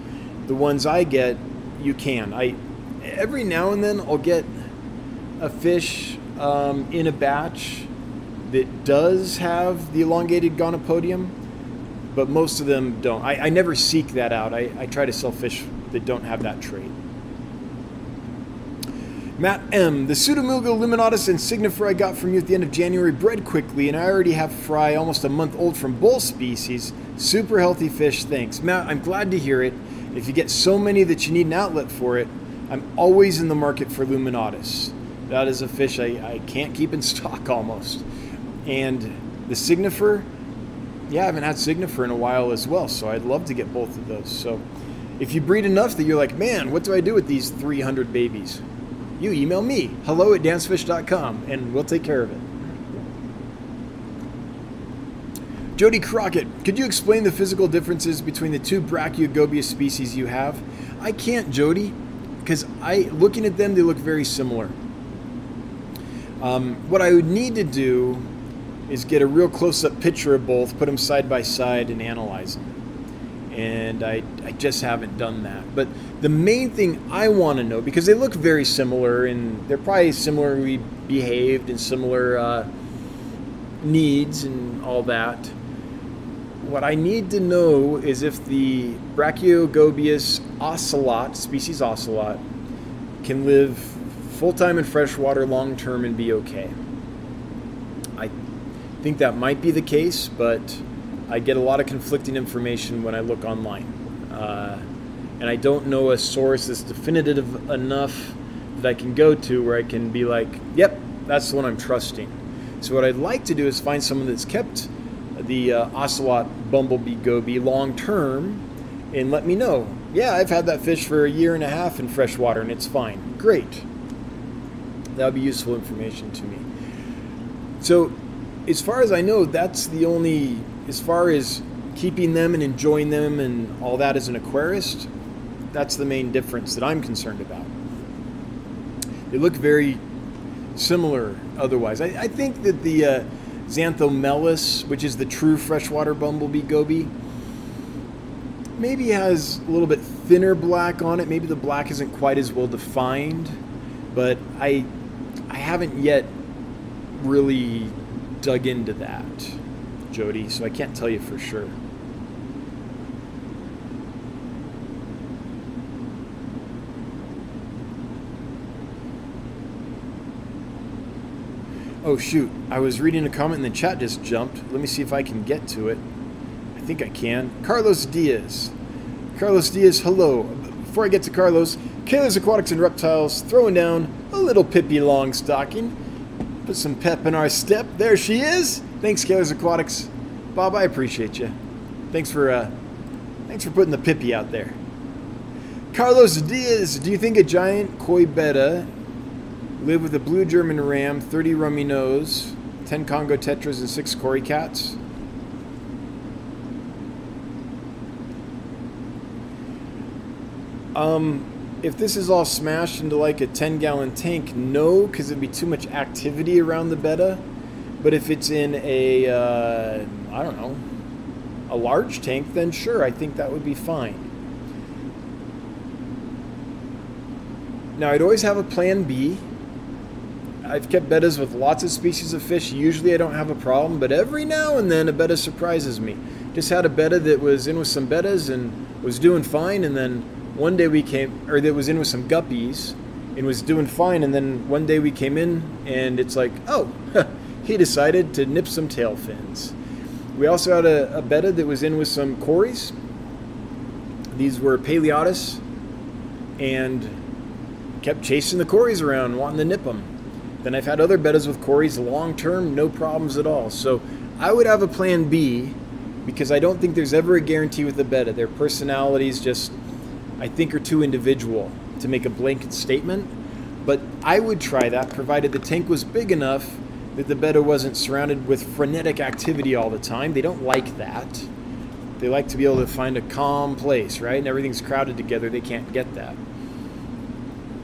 The ones I get, you can. I every now and then I'll get a fish um, in a batch that does have the elongated gonopodium, but most of them don't. I, I never seek that out. I, I try to sell fish that don't have that trait. Matt M. The Pseudomugil luminatus and signifer I got from you at the end of January bred quickly, and I already have fry almost a month old from both species. Super healthy fish, thanks. Matt, I'm glad to hear it. If you get so many that you need an outlet for it, I'm always in the market for luminatus. That is a fish I, I can't keep in stock almost. And the signifer, yeah, I haven't had signifer in a while as well, so I'd love to get both of those. So if you breed enough that you're like, man, what do I do with these 300 babies? You email me, hello at dansfish.com, and we'll take care of it. Jody Crockett, could you explain the physical differences between the two Brachygobius species you have? I can't, Jody, because I looking at them, they look very similar. Um, what I would need to do is get a real close-up picture of both, put them side by side, and analyze them and I, I just haven't done that. But the main thing I want to know, because they look very similar and they're probably similarly behaved and similar uh, needs and all that, what I need to know is if the Brachygobius ocelot, species ocelot, can live full time in freshwater long term and be okay. I think that might be the case, but I get a lot of conflicting information when I look online. Uh, and I don't know a source that's definitive enough that I can go to where I can be like, yep, that's the one I'm trusting. So, what I'd like to do is find someone that's kept the uh, ocelot bumblebee goby long term and let me know. Yeah, I've had that fish for a year and a half in fresh water and it's fine. Great. That would be useful information to me. So, as far as I know, that's the only as far as keeping them and enjoying them and all that as an aquarist, that's the main difference that I'm concerned about. They look very similar otherwise. I, I think that the uh, Xanthomelas, which is the true freshwater bumblebee goby, maybe has a little bit thinner black on it. Maybe the black isn't quite as well defined, but I I haven't yet really dug into that. Jody, so I can't tell you for sure. Oh shoot, I was reading a comment and the chat just jumped. Let me see if I can get to it. I think I can. Carlos Diaz. Carlos Diaz, hello. Before I get to Carlos, Kayla's Aquatics and Reptiles throwing down a little Pippi Longstocking. Put some pep in our step. There she is. Thanks, Kayla's Aquatics. Bob, I appreciate you. Thanks for uh, thanks for putting the pippy out there. Carlos Diaz, do you think a giant koi betta live with a blue German ram, 30 rummy nose, 10 Congo tetras, and 6 Cory cats? Um, if this is all smashed into like a 10 gallon tank, no, because it'd be too much activity around the betta. But if it's in a, uh, I don't know, a large tank, then sure, I think that would be fine. Now, I'd always have a plan B. I've kept bettas with lots of species of fish. Usually I don't have a problem, but every now and then a betta surprises me. Just had a betta that was in with some bettas and was doing fine, and then one day we came, or that was in with some guppies and was doing fine, and then one day we came in and it's like, oh, he decided to nip some tail fins. We also had a, a betta that was in with some cories. These were Paleatus and kept chasing the cories around, wanting to nip them. Then I've had other bettas with cories long term, no problems at all. So I would have a plan B because I don't think there's ever a guarantee with the betta. Their personalities just I think are too individual to make a blanket statement. But I would try that provided the tank was big enough that the betta wasn't surrounded with frenetic activity all the time. They don't like that. They like to be able to find a calm place, right? And everything's crowded together. They can't get that.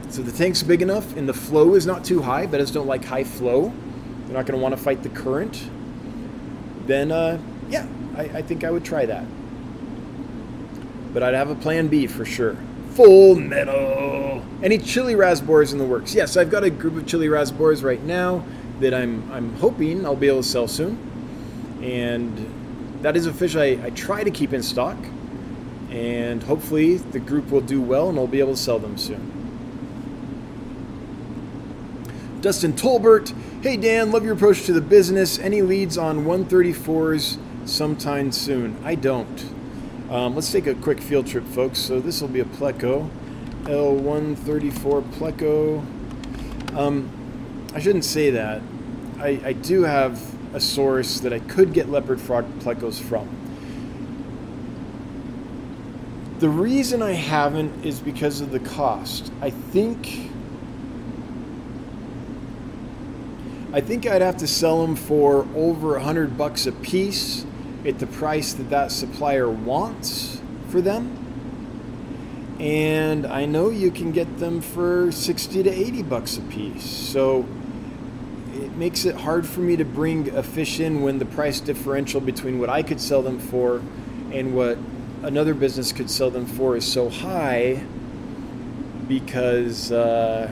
So the tank's big enough and the flow is not too high. Bettas don't like high flow. They're not going to want to fight the current. Then, uh, yeah, I, I think I would try that but I'd have a plan B for sure. Full metal. Any chili raspberries in the works? Yes, I've got a group of chili raspberries right now that I'm I'm hoping I'll be able to sell soon, and that is a fish I, I try to keep in stock, and hopefully the group will do well and I'll be able to sell them soon. Dustin Tolbert, hey Dan, love your approach to the business. Any leads on 134s sometime soon? I don't. Um, let's take a quick field trip, folks. So this will be a Pleco, L134 Pleco. Um, I shouldn't say that. I, I do have a source that I could get leopard frog plecos from. The reason I haven't is because of the cost. I think I think I'd have to sell them for over a hundred bucks a piece at the price that that supplier wants for them. And I know you can get them for 60 to 80 bucks a piece. So makes it hard for me to bring a fish in when the price differential between what I could sell them for and what another business could sell them for is so high because uh,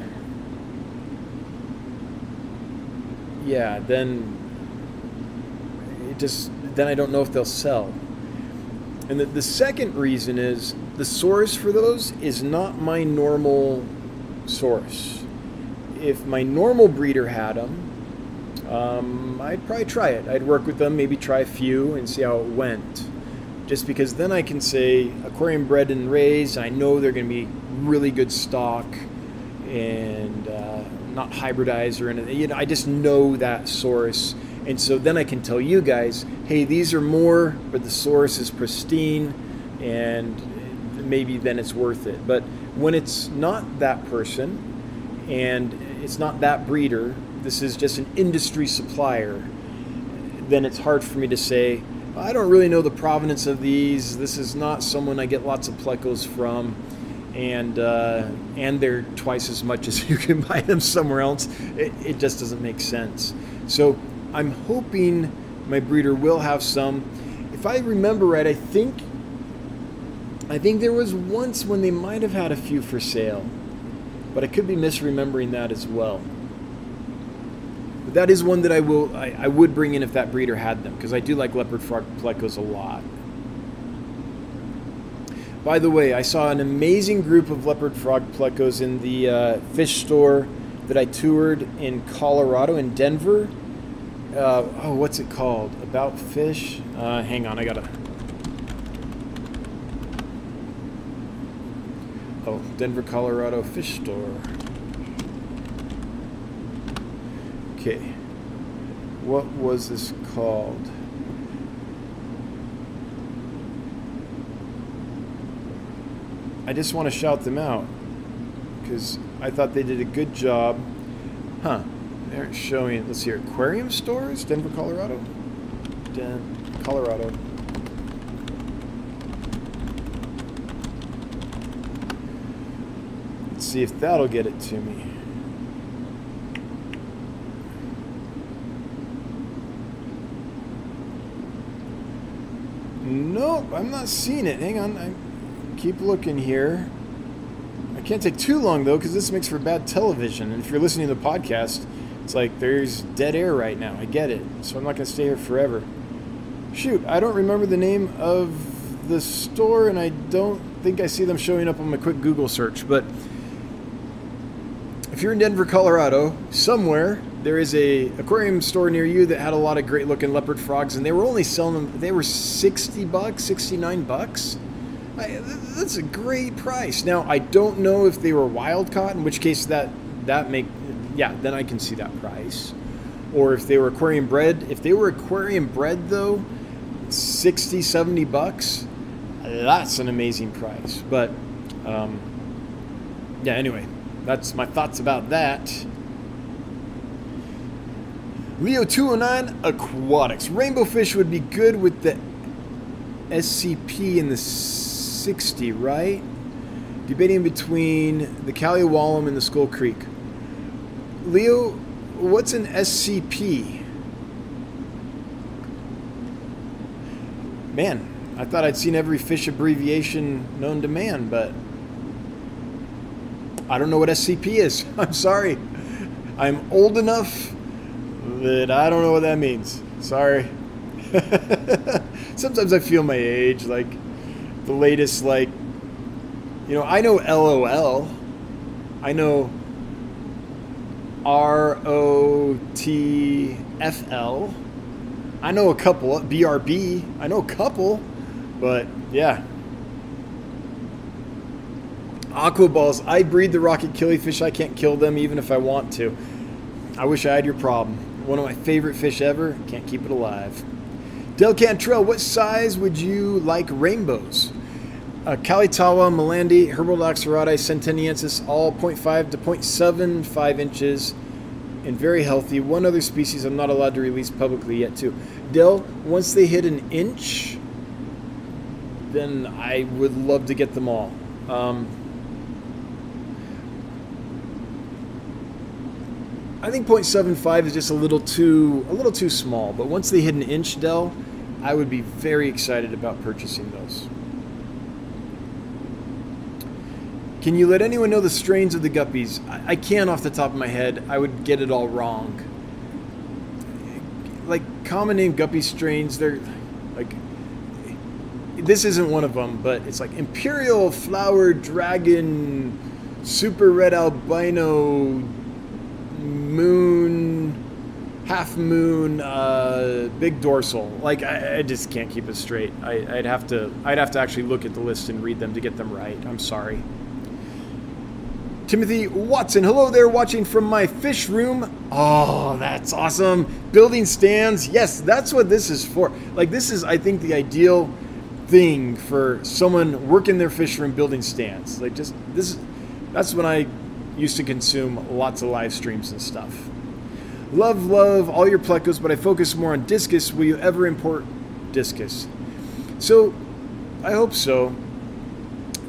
yeah then it just then I don't know if they'll sell. And the, the second reason is the source for those is not my normal source. If my normal breeder had them, um, I'd probably try it. I'd work with them, maybe try a few and see how it went. Just because then I can say aquarium bred and raised, I know they're going to be really good stock and uh, not hybridized or anything. You know, I just know that source and so then I can tell you guys, hey, these are more, but the source is pristine, and maybe then it's worth it. But when it's not that person and it's not that breeder, this is just an industry supplier, then it's hard for me to say, I don't really know the provenance of these. This is not someone I get lots of plecos from. And uh, and they're twice as much as you can buy them somewhere else. It, it just doesn't make sense. So I'm hoping my breeder will have some. If I remember right, I think I think there was once when they might have had a few for sale, but I could be misremembering that as well. But that is one that I will I, I would bring in if that breeder had them because I do like leopard frog plecos a lot. By the way, I saw an amazing group of leopard frog plecos in the uh, fish store that I toured in Colorado in Denver uh, oh, what's it called? About fish? Uh, hang on, I gotta. Oh, Denver, Colorado fish store. Okay. What was this called? I just want to shout them out because I thought they did a good job. Huh. They aren't showing. It. Let's see here. Aquarium stores, Denver, Colorado. Den, Colorado. Let's see if that'll get it to me. Nope, I'm not seeing it. Hang on. I keep looking here. I can't take too long though because this makes for bad television. And if you're listening to the podcast, it's like there's dead air right now. I get it. So I'm not going to stay here forever. Shoot, I don't remember the name of the store and I don't think I see them showing up on my quick Google search. But if you're in Denver, Colorado, somewhere there is a aquarium store near you that had a lot of great looking leopard frogs and they were only selling them they were 60 bucks 69 bucks. I, that's a great price. Now i don't know if they were wild caught in which case that that make yeah then i can see that price. Or if they were aquarium bred if they were aquarium bred though 60 70 bucks that's an amazing price. But um, yeah anyway that's my thoughts about that Leo 209 Aquatics. Rainbow fish would be good with the SCP in the 60, right? Debating between the Kaliawalum and the Skull Creek. Leo, what's an SCP? Man, I thought I'd seen every fish abbreviation known to man, but I don't know what SCP is. I'm sorry. I'm old enough that I don't know what that means. Sorry. Sometimes I feel my age, like the latest, like, you know, I know LOL. I know R O T F L. I know a couple, BRB. I know a couple, but yeah. Aqua balls. I breed the rocket killifish. I can't kill them even if I want to. I wish I had your problem. One of my favorite fish ever. Can't keep it alive. Del Cantrell, what size would you like rainbows? Uh, Kalitawa, Malandi, Herbaldox serrati, sentaniensis, all 0.5 to 0.75 inches and very healthy. One other species I'm not allowed to release publicly yet, too. Del, once they hit an inch, then I would love to get them all. Um, I think 0.75 is just a little too a little too small. But once they hit an inch, Dell, I would be very excited about purchasing those. Can you let anyone know the strains of the guppies? I, I can't off the top of my head. I would get it all wrong. Like common name guppy strains, they're like this isn't one of them, but it's like Imperial Flower Dragon, Super Red Albino moon, half moon, uh, big dorsal. Like I, I, just can't keep it straight. I, would have to. I'd have to actually look at the list and read them to get them right. I'm sorry. Timothy Watson, hello there, watching from my fish room. Oh, that's awesome. Building stands. Yes, that's what this is for. Like, this is, I think, the ideal thing for someone working their fish room building stands. Like, just this, that's when I used to consume lots of live streams and stuff. Love, love all your plecos, but I focus more on discus. Will you ever import discus? So, I hope so.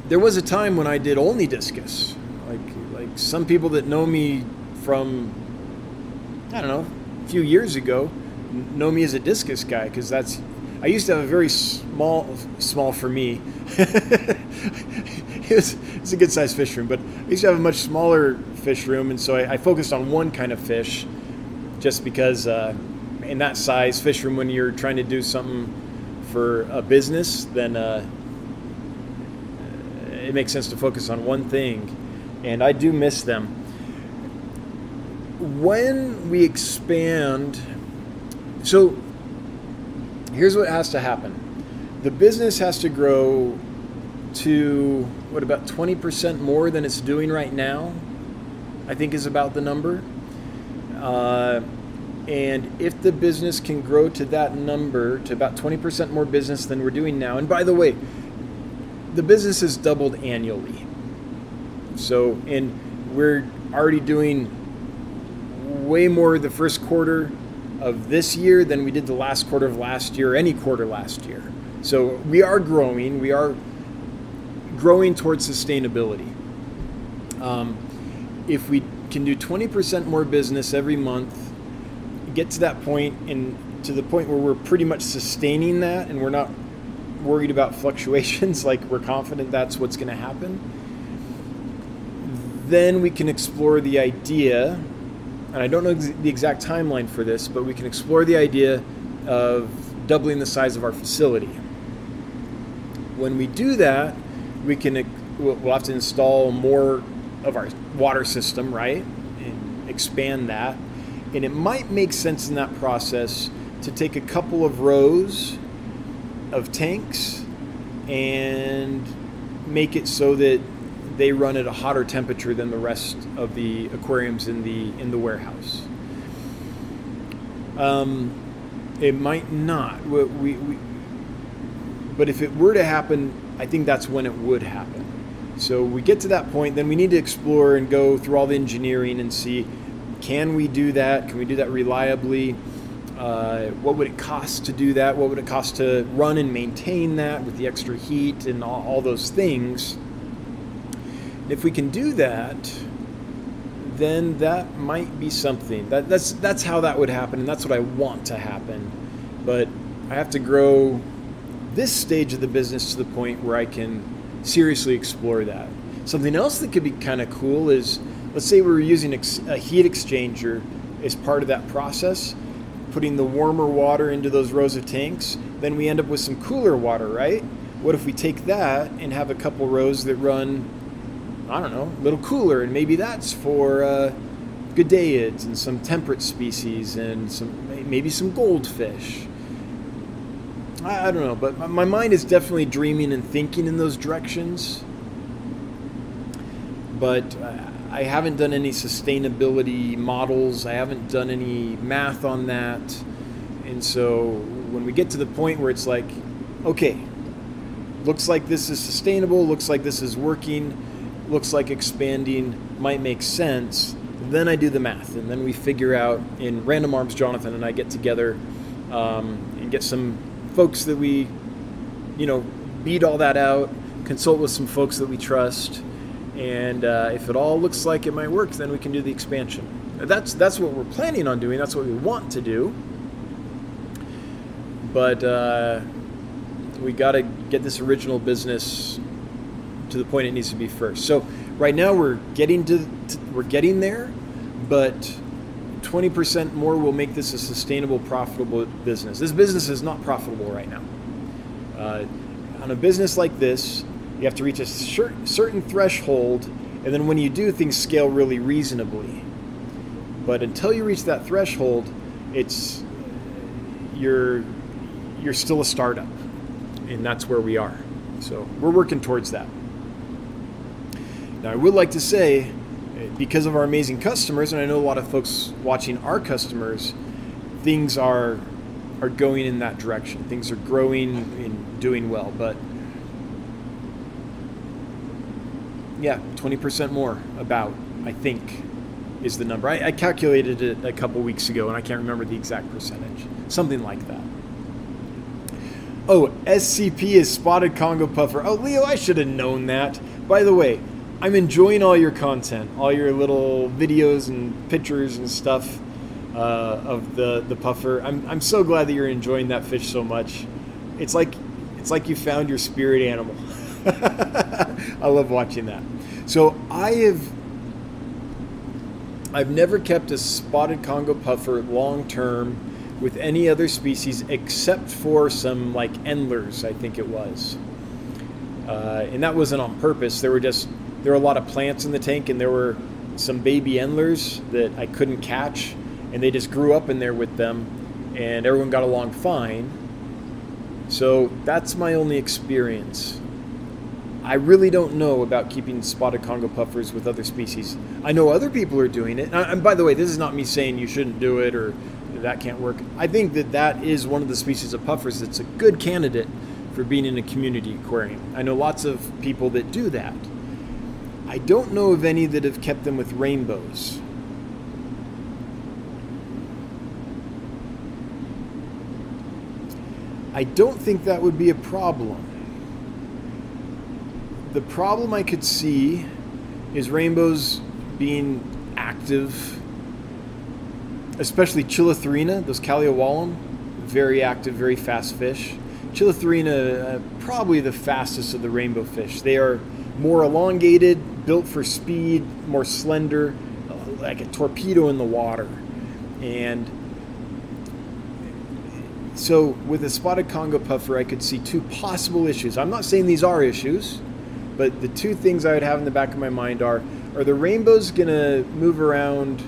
There was a time when I did only discus. Like, like some people that know me from, I don't know, a few years ago, know me as a discus guy because that's. I used to have a very small, small for me. it it's a good sized fish room, but I used to have a much smaller fish room, and so I, I focused on one kind of fish, just because uh, in that size fish room, when you're trying to do something for a business, then uh, it makes sense to focus on one thing, and I do miss them. When we expand, so here's what has to happen the business has to grow to what about 20% more than it's doing right now, I think is about the number. Uh, and if the business can grow to that number, to about 20% more business than we're doing now, and by the way, the business has doubled annually. So, and we're already doing way more the first quarter of this year than we did the last quarter of last year, any quarter last year. So we are growing. We are growing towards sustainability. Um, if we can do 20% more business every month, get to that point and to the point where we're pretty much sustaining that and we're not worried about fluctuations, like we're confident that's what's going to happen, then we can explore the idea, and I don't know the exact timeline for this, but we can explore the idea of doubling the size of our facility. When we do that, we can we'll have to install more of our water system, right? And expand that. And it might make sense in that process to take a couple of rows of tanks and make it so that they run at a hotter temperature than the rest of the aquariums in the in the warehouse. Um, it might not. We, we, we, but if it were to happen, I think that's when it would happen. So we get to that point, then we need to explore and go through all the engineering and see can we do that? Can we do that reliably? Uh, what would it cost to do that? What would it cost to run and maintain that with the extra heat and all, all those things? If we can do that, then that might be something. That, that's that's how that would happen, and that's what I want to happen. But I have to grow this stage of the business to the point where I can seriously explore that. Something else that could be kind of cool is let's say we were using a heat exchanger as part of that process, putting the warmer water into those rows of tanks, then we end up with some cooler water, right? What if we take that and have a couple rows that run, I don't know, a little cooler, and maybe that's for uh, and some temperate species and some maybe some goldfish. I, I don't know, but my mind is definitely dreaming and thinking in those directions. But I haven't done any sustainability models. I haven't done any math on that. And so when we get to the point where it's like, okay, looks like this is sustainable, looks like this is working, looks like expanding might make sense, then I do the math. And then we figure out in Random Arms, Jonathan and I get together um, and get some folks that we, you know, beat all that out, consult with some folks that we trust and uh, if it all looks like it might work, then we can do the expansion. That's that's what we're planning on doing. That's what we want to do. But uh, we got to get this original business to the point it needs to be first. So right now we're getting to, to we're getting there, but 20% more will make this a sustainable, profitable business. This business is not profitable right now. Uh, on a business like this, you have to reach a certain threshold, and then when you do, things scale really reasonably. But until you reach that threshold, it's you're you're still a startup, and that's where we are. So we're working towards that. Now, I would like to say, because of our amazing customers, and I know a lot of folks watching our customers, things are are going in that direction. Things are growing and doing well, but yeah, 20% more, about, I think, is the number. I, I, calculated it a couple weeks ago and I can't remember the exact percentage. Something like that. Oh, SCP is spotted Congo puffer. Oh, Leo, I should have known that. By the way, I'm enjoying all your content, all your little videos and pictures and stuff uh, of the, the puffer. I'm, I'm so glad that you're enjoying that fish so much. It's like it's like you found your spirit animal. I love watching that. So I have I've never kept a spotted Congo puffer long term with any other species except for some like endlers, I think it was. Uh, and that wasn't on purpose. There were just there were a lot of plants in the tank, and there were some baby endlers that I couldn't catch, and they just grew up in there with them, and everyone got along fine. So that's my only experience I really don't know about keeping spotted Congo puffers with other species. I know other people are doing it. And by the way, this is not me saying you shouldn't do it or that can't work. I think that that is one of the species of puffers that's a good candidate for being in a community aquarium. I know lots of people that do that. I don't know of any that have kept them with rainbows. I don't think that would be a problem. The problem I could see is rainbows being active, especially Chilatherina, those Calliowallum, very active, very fast fish. Chilatherina, uh, probably the fastest of the rainbow fish. They are more elongated, built for speed, more slender, like a torpedo in the water. And so with a spotted Congo puffer, I could see two possible issues. I'm not saying these are issues, but the two things I would have in the back of my mind are are the rainbows going to move around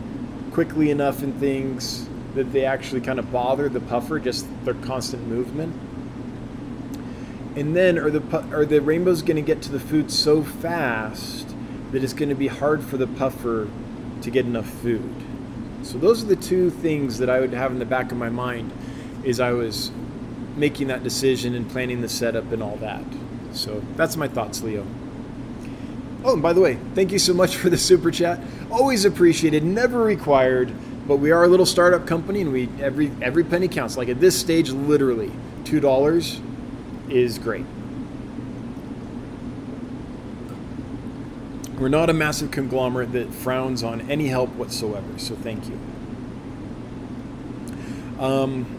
quickly enough in things that they actually kind of bother the puffer, just their constant movement? And then are the are the rainbows going to get to the food so fast that it's going to be hard for the puffer to get enough food? So those are the two things that I would have in the back of my mind as I was making that decision and planning the setup and all that. So that's my thoughts, Leo. Oh, and by the way, thank you so much for the super chat. Always appreciated, never required, but we are a little startup company and we every every penny counts. Like at this stage, literally, two dollars is great. We're not a massive conglomerate that frowns on any help whatsoever, so thank you. Um,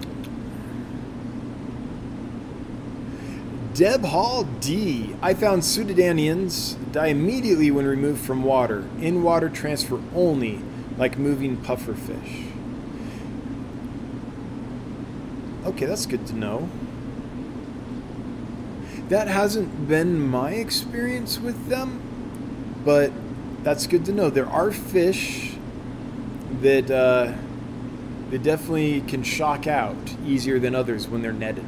Deb Hall D. I found Pseudodanians die immediately when removed from water, in water transfer only, like moving puffer fish. Okay, that's good to know. That hasn't been my experience with them, but that's good to know. There are fish that uh, that definitely can shock out easier than others when they're netted.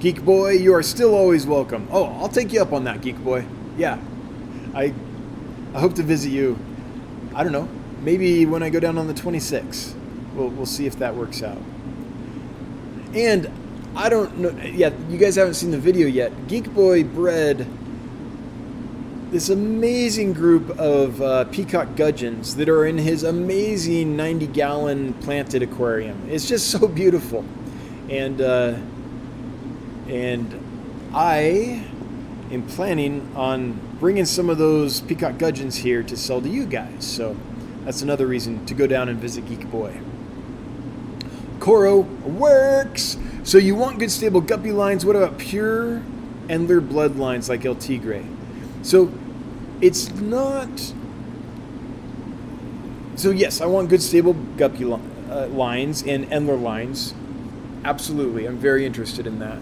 Geek Boy, you are still always welcome. Oh, I'll take you up on that, Geek Boy. Yeah, I, I hope to visit you. I don't know, maybe when I go down on the 26th. We'll, we'll see if that works out. And I don't know. Yeah, you guys haven't seen the video yet. Geek Boy bred this amazing group of uh, peacock gudgeons that are in his amazing 90 gallon planted aquarium. It's just so beautiful. And, uh, and I am planning on bringing some of those peacock gudgeons here to sell to you guys. So that's another reason to go down and visit Geek Boy. Coro works. So you want good stable guppy lines. What about pure Endler bloodlines like El Tigre? So it's not. So yes, I want good stable guppy li- uh, lines and Endler lines. Absolutely, I'm very interested in that.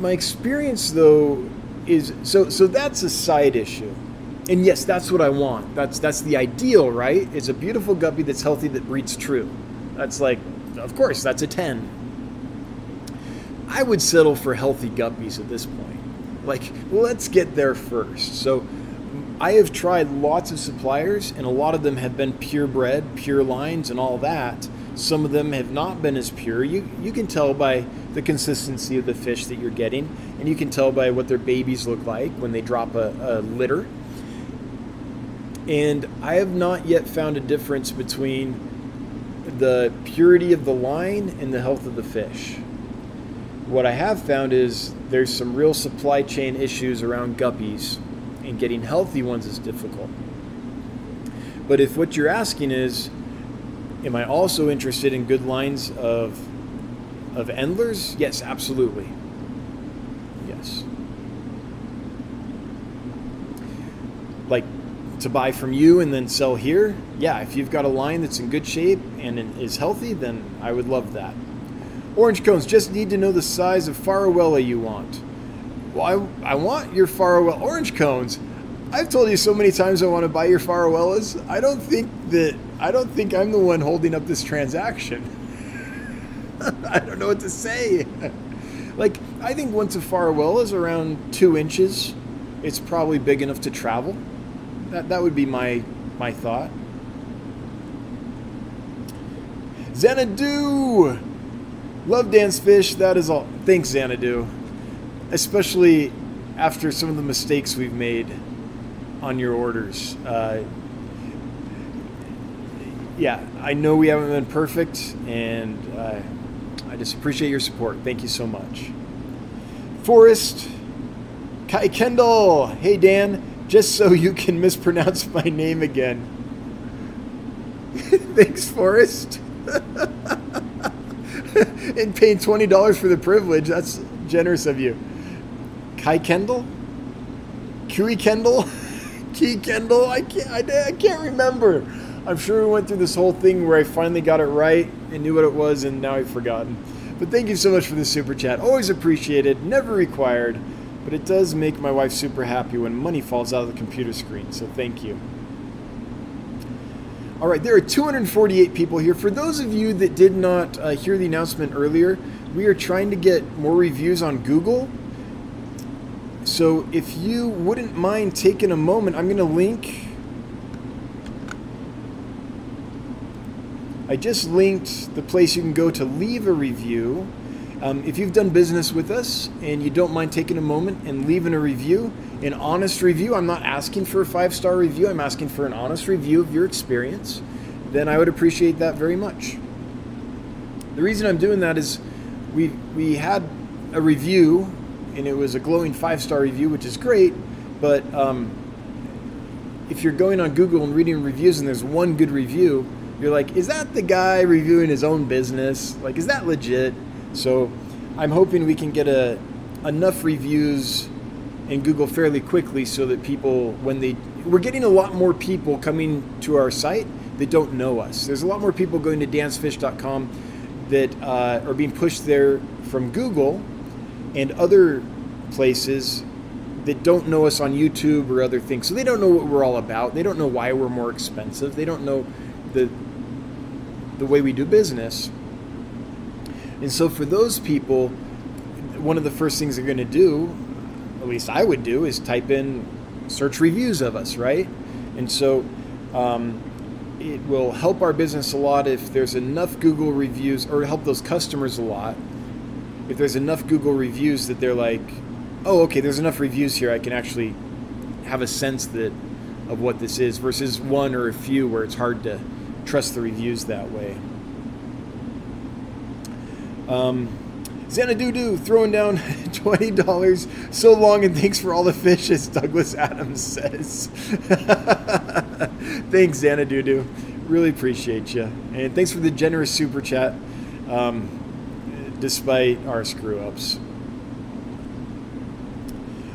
My experience though is so so that's a side issue and yes, that's what I want. That's that's the ideal, right? It's a beautiful guppy that's healthy that breeds true. That's like, of course, that's a ten. I would settle for healthy guppies at this point. Like, let's get there first. So, I have tried lots of suppliers, and a lot of them have been purebred, pure lines, and all that. Some of them have not been as pure. You you can tell by the consistency of the fish that you're getting, and you can tell by what their babies look like when they drop a, a litter and I have not yet found a difference between the purity of the line and the health of the fish. What I have found is there's some real supply chain issues around guppies, and getting healthy ones is difficult. But if what you're asking is, am I also interested in good lines of of endlers? Yes, absolutely. Yes. Like to buy from you and then sell here, yeah, if you've got a line that's in good shape and is healthy, then I would love that. Orange cones, just need to know the size of Farlowella you want. Well, I, I want your Farlowella orange cones. I've told you so many times I want to buy your Farlowellas. I don't think that I don't think I'm the one holding up this transaction. I don't know what to say. like, I think once a farwell is around two inches, it's probably big enough to travel. That, that would be my, my thought. Xanadu! Love Dan's Fish. That is all. Thanks, Xanadu. Especially after some of the mistakes we've made on your orders. Uh, yeah, I know we haven't been perfect, and uh, I just appreciate your support. Thank you so much. Forrest, Kai Kendall. Hey, Dan. Just so you can mispronounce my name again. Thanks, Forrest. and paying twenty dollars for the privilege. That's generous of you. Kai Kendall, Kiwi Kendall, Key Kendall. I can't. I, I can't remember. I'm sure we went through this whole thing where I finally got it right and knew what it was, and now I've forgotten. But thank you so much for the super chat. Always appreciated. Never required. But it does make my wife super happy when money falls out of the computer screen. So thank you. All right, there are 248 people here. For those of you that did not uh, hear the announcement earlier, we are trying to get more reviews on Google. So if you wouldn't mind taking a moment, I'm going to link. I just linked the place you can go to leave a review. Um, if you've done business with us and you don't mind taking a moment and leaving a review, an honest review, I'm not asking for a five star review, I'm asking for an honest review of your experience, then I would appreciate that very much. The reason I'm doing that is we, we had a review and it was a glowing five star review, which is great, but um, if you're going on Google and reading reviews and there's one good review, you're like, is that the guy reviewing his own business? Like, is that legit? So I'm hoping we can get a, enough reviews in Google fairly quickly so that people, when they, we're getting a lot more people coming to our site that don't know us. There's a lot more people going to dansfish.com that uh, are being pushed there from Google and other places that don't know us on YouTube or other things. So they don't know what we're all about. They don't know why we're more expensive. They don't know the the way we do business. And so, for those people, one of the first things they're going to do, at least I would do, is type in search reviews of us, right? And so, um, it will help our business a lot if there's enough Google reviews, or help those customers a lot if there's enough Google reviews that they're like, oh, okay, there's enough reviews here, I can actually have a sense that of what this is, versus one or a few where it's hard to trust the reviews that way. Um, Xanadudu throwing down $20. So long and thanks for all the fish, as Douglas Adams says. thanks, Xanadudu. Really appreciate you. And thanks for the generous super chat, um, despite our screw ups.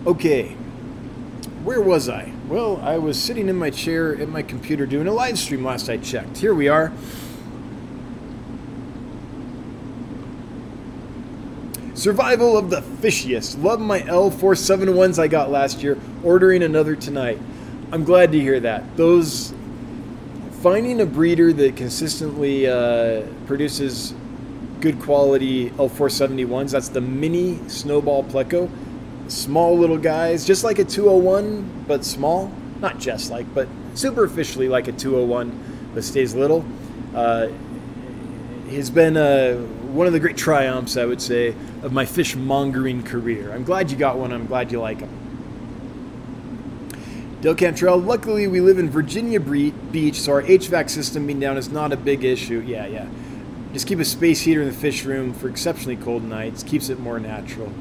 Okay, where was I? Well, I was sitting in my chair at my computer doing a live stream last I checked. Here we are. Survival of the fishiest. Love my L471s I got last year. Ordering another tonight. I'm glad to hear that. Those finding a breeder that consistently uh, produces good quality L471s. That's the mini snowball pleco. Small little guys, just like a 201, but small. Not just like, but superficially like a 201, but stays little. Uh, has been uh, one of the great triumphs, I would say, of my fishmongering career. I'm glad you got one. I'm glad you like them. Dale Cantrell, luckily we live in Virginia Beach, so our HVAC system being down is not a big issue. Yeah, yeah. Just keep a space heater in the fish room for exceptionally cold nights, keeps it more natural.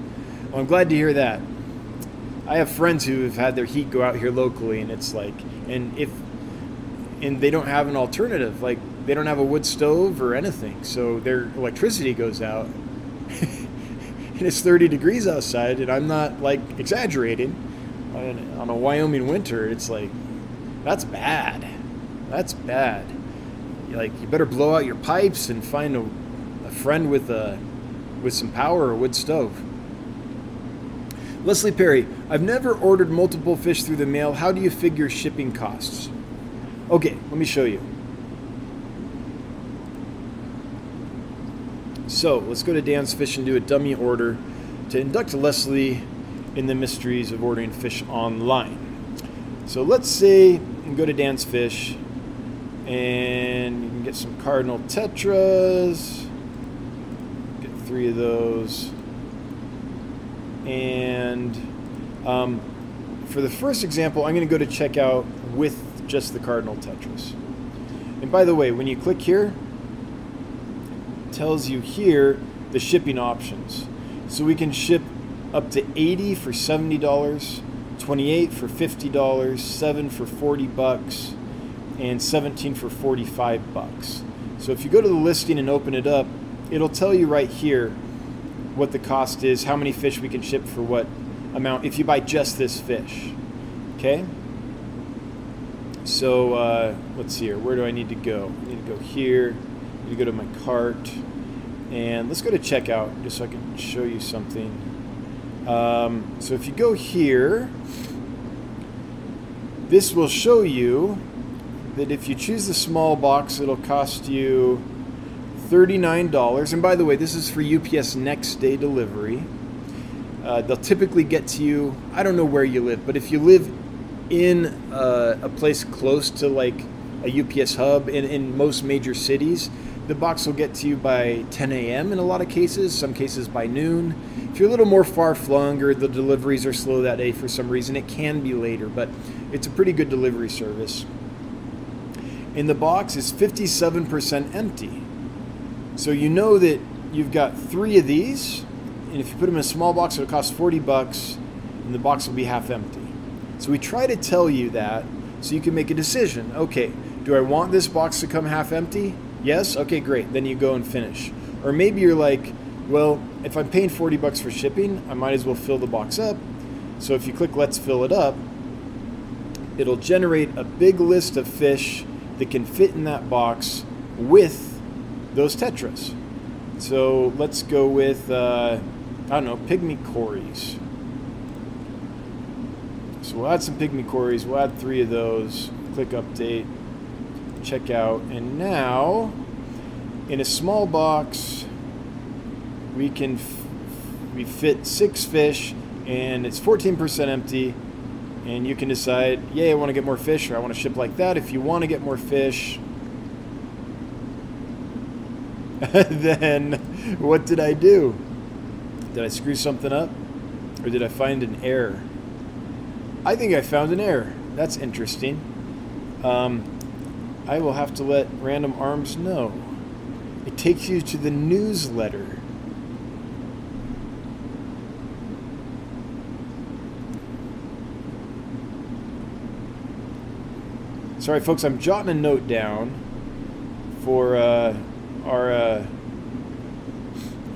Well, I'm glad to hear that. I have friends who have had their heat go out here locally, and it's like, and if, and they don't have an alternative. Like, they don't have a wood stove or anything, so their electricity goes out. and it's 30 degrees outside, and I'm not like exaggerating. On a Wyoming winter, it's like that's bad. That's bad. Like you better blow out your pipes and find a, a friend with a with some power or wood stove. Leslie Perry, I've never ordered multiple fish through the mail. How do you figure shipping costs? Okay, let me show you. So let's go to Dan's Fish and do a dummy order to induct Leslie in the mysteries of ordering fish online. So let's say you go to Dan's Fish and you can get some Cardinal Tetras, get three of those. And um, for the first example, I'm going to go to checkout with just the Cardinal Tetras. And by the way, when you click here, tells you here the shipping options. So we can ship up to 80 for $70, 28 for $50, 7 for 40 bucks, and 17 for 45 bucks. So if you go to the listing and open it up, it'll tell you right here what the cost is, how many fish we can ship for what amount if you buy just this fish. Okay? So uh, let's see here. Where do I need to go? I need to go here. Need to go to my cart. And let's go to checkout just so I can show you something. Um, so if you go here, this will show you that if you choose the small box, it'll cost you $39. And by the way, this is for UPS next day delivery. Uh, they'll typically get to you, I don't know where you live, but if you live in uh, a place close to like a UPS hub in, in most major cities, the box will get to you by 10 a.m. in a lot of cases, some cases by noon. If you're a little more far flung or the deliveries are slow that day for some reason, it can be later, but it's a pretty good delivery service. And the box is 57% empty. So you know that you've got three of these, and if you put them in a small box, it'll cost 40 bucks, and the box will be half empty. So we try to tell you that so you can make a decision. Okay, do I want this box to come half empty? Yes? Okay, great. Then you go and finish. Or maybe you're like, well, if I'm paying 40 bucks for shipping, I might as well fill the box up. So if you click let's fill it up, it'll generate a big list of fish that can fit in that box with those tetras. So let's go with, uh, I don't know, pygmy cories. So we'll add some pygmy cories. We'll add three of those. Click update, check out, and now in a small box we can f- we fit six fish, and it's 14% empty. And you can decide, yay, I want to get more fish, or I want to ship like that. If you want to get more fish, then what did I do? Did I screw something up? Or did I find an error? I think I found an error. That's interesting. Um, I will have to let Random Arms know. It takes you to the newsletter. Sorry, folks, I'm jotting a note down for uh, our uh,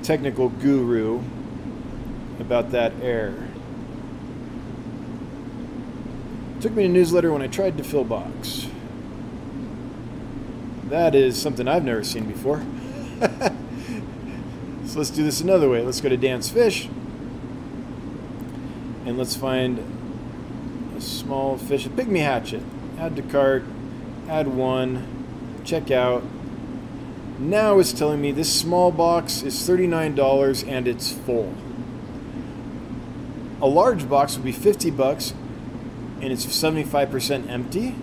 technical guru about that error. Took me to newsletter when I tried to fill box. That is something I've never seen before. so let's do this another way. Let's go to Dan's Fish. And let's find a small fish, a pygmy hatchet. Add to cart, add one, check out. Now it's telling me this small box is $39 and it's full. A large box would be 50 bucks and it's 75% empty.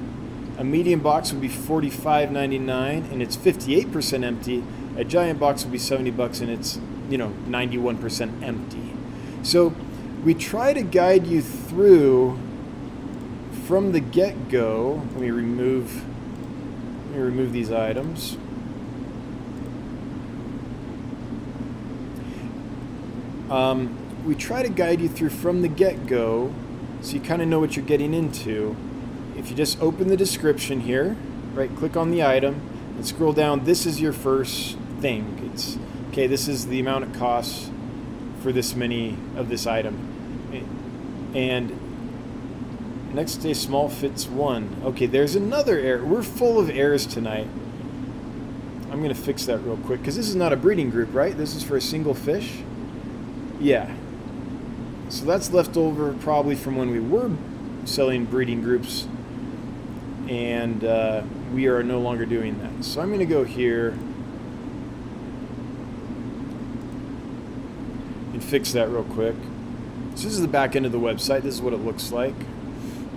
A medium box would be $45.99 and it's 58% empty. A giant box would be 70 bucks and it's, you know, 91% empty. So we try to guide you through from the get-go. Let me remove let me remove these items. Um, we try to guide you through from the get-go so you kind of know what you're getting into. If you just open the description here, right, click on the item and scroll down, this is your first thing. It's okay, this is the amount it costs for this many of this item. And next day small fits one. Okay, there's another error. We're full of errors tonight. I'm going to fix that real quick because this is not a breeding group, right? This is for a single fish. Yeah, so that's left over probably from when we were selling breeding groups, and uh, we are no longer doing that. So I'm going to go here. and fix that real quick. So this is the back end of the website. This is what it looks like.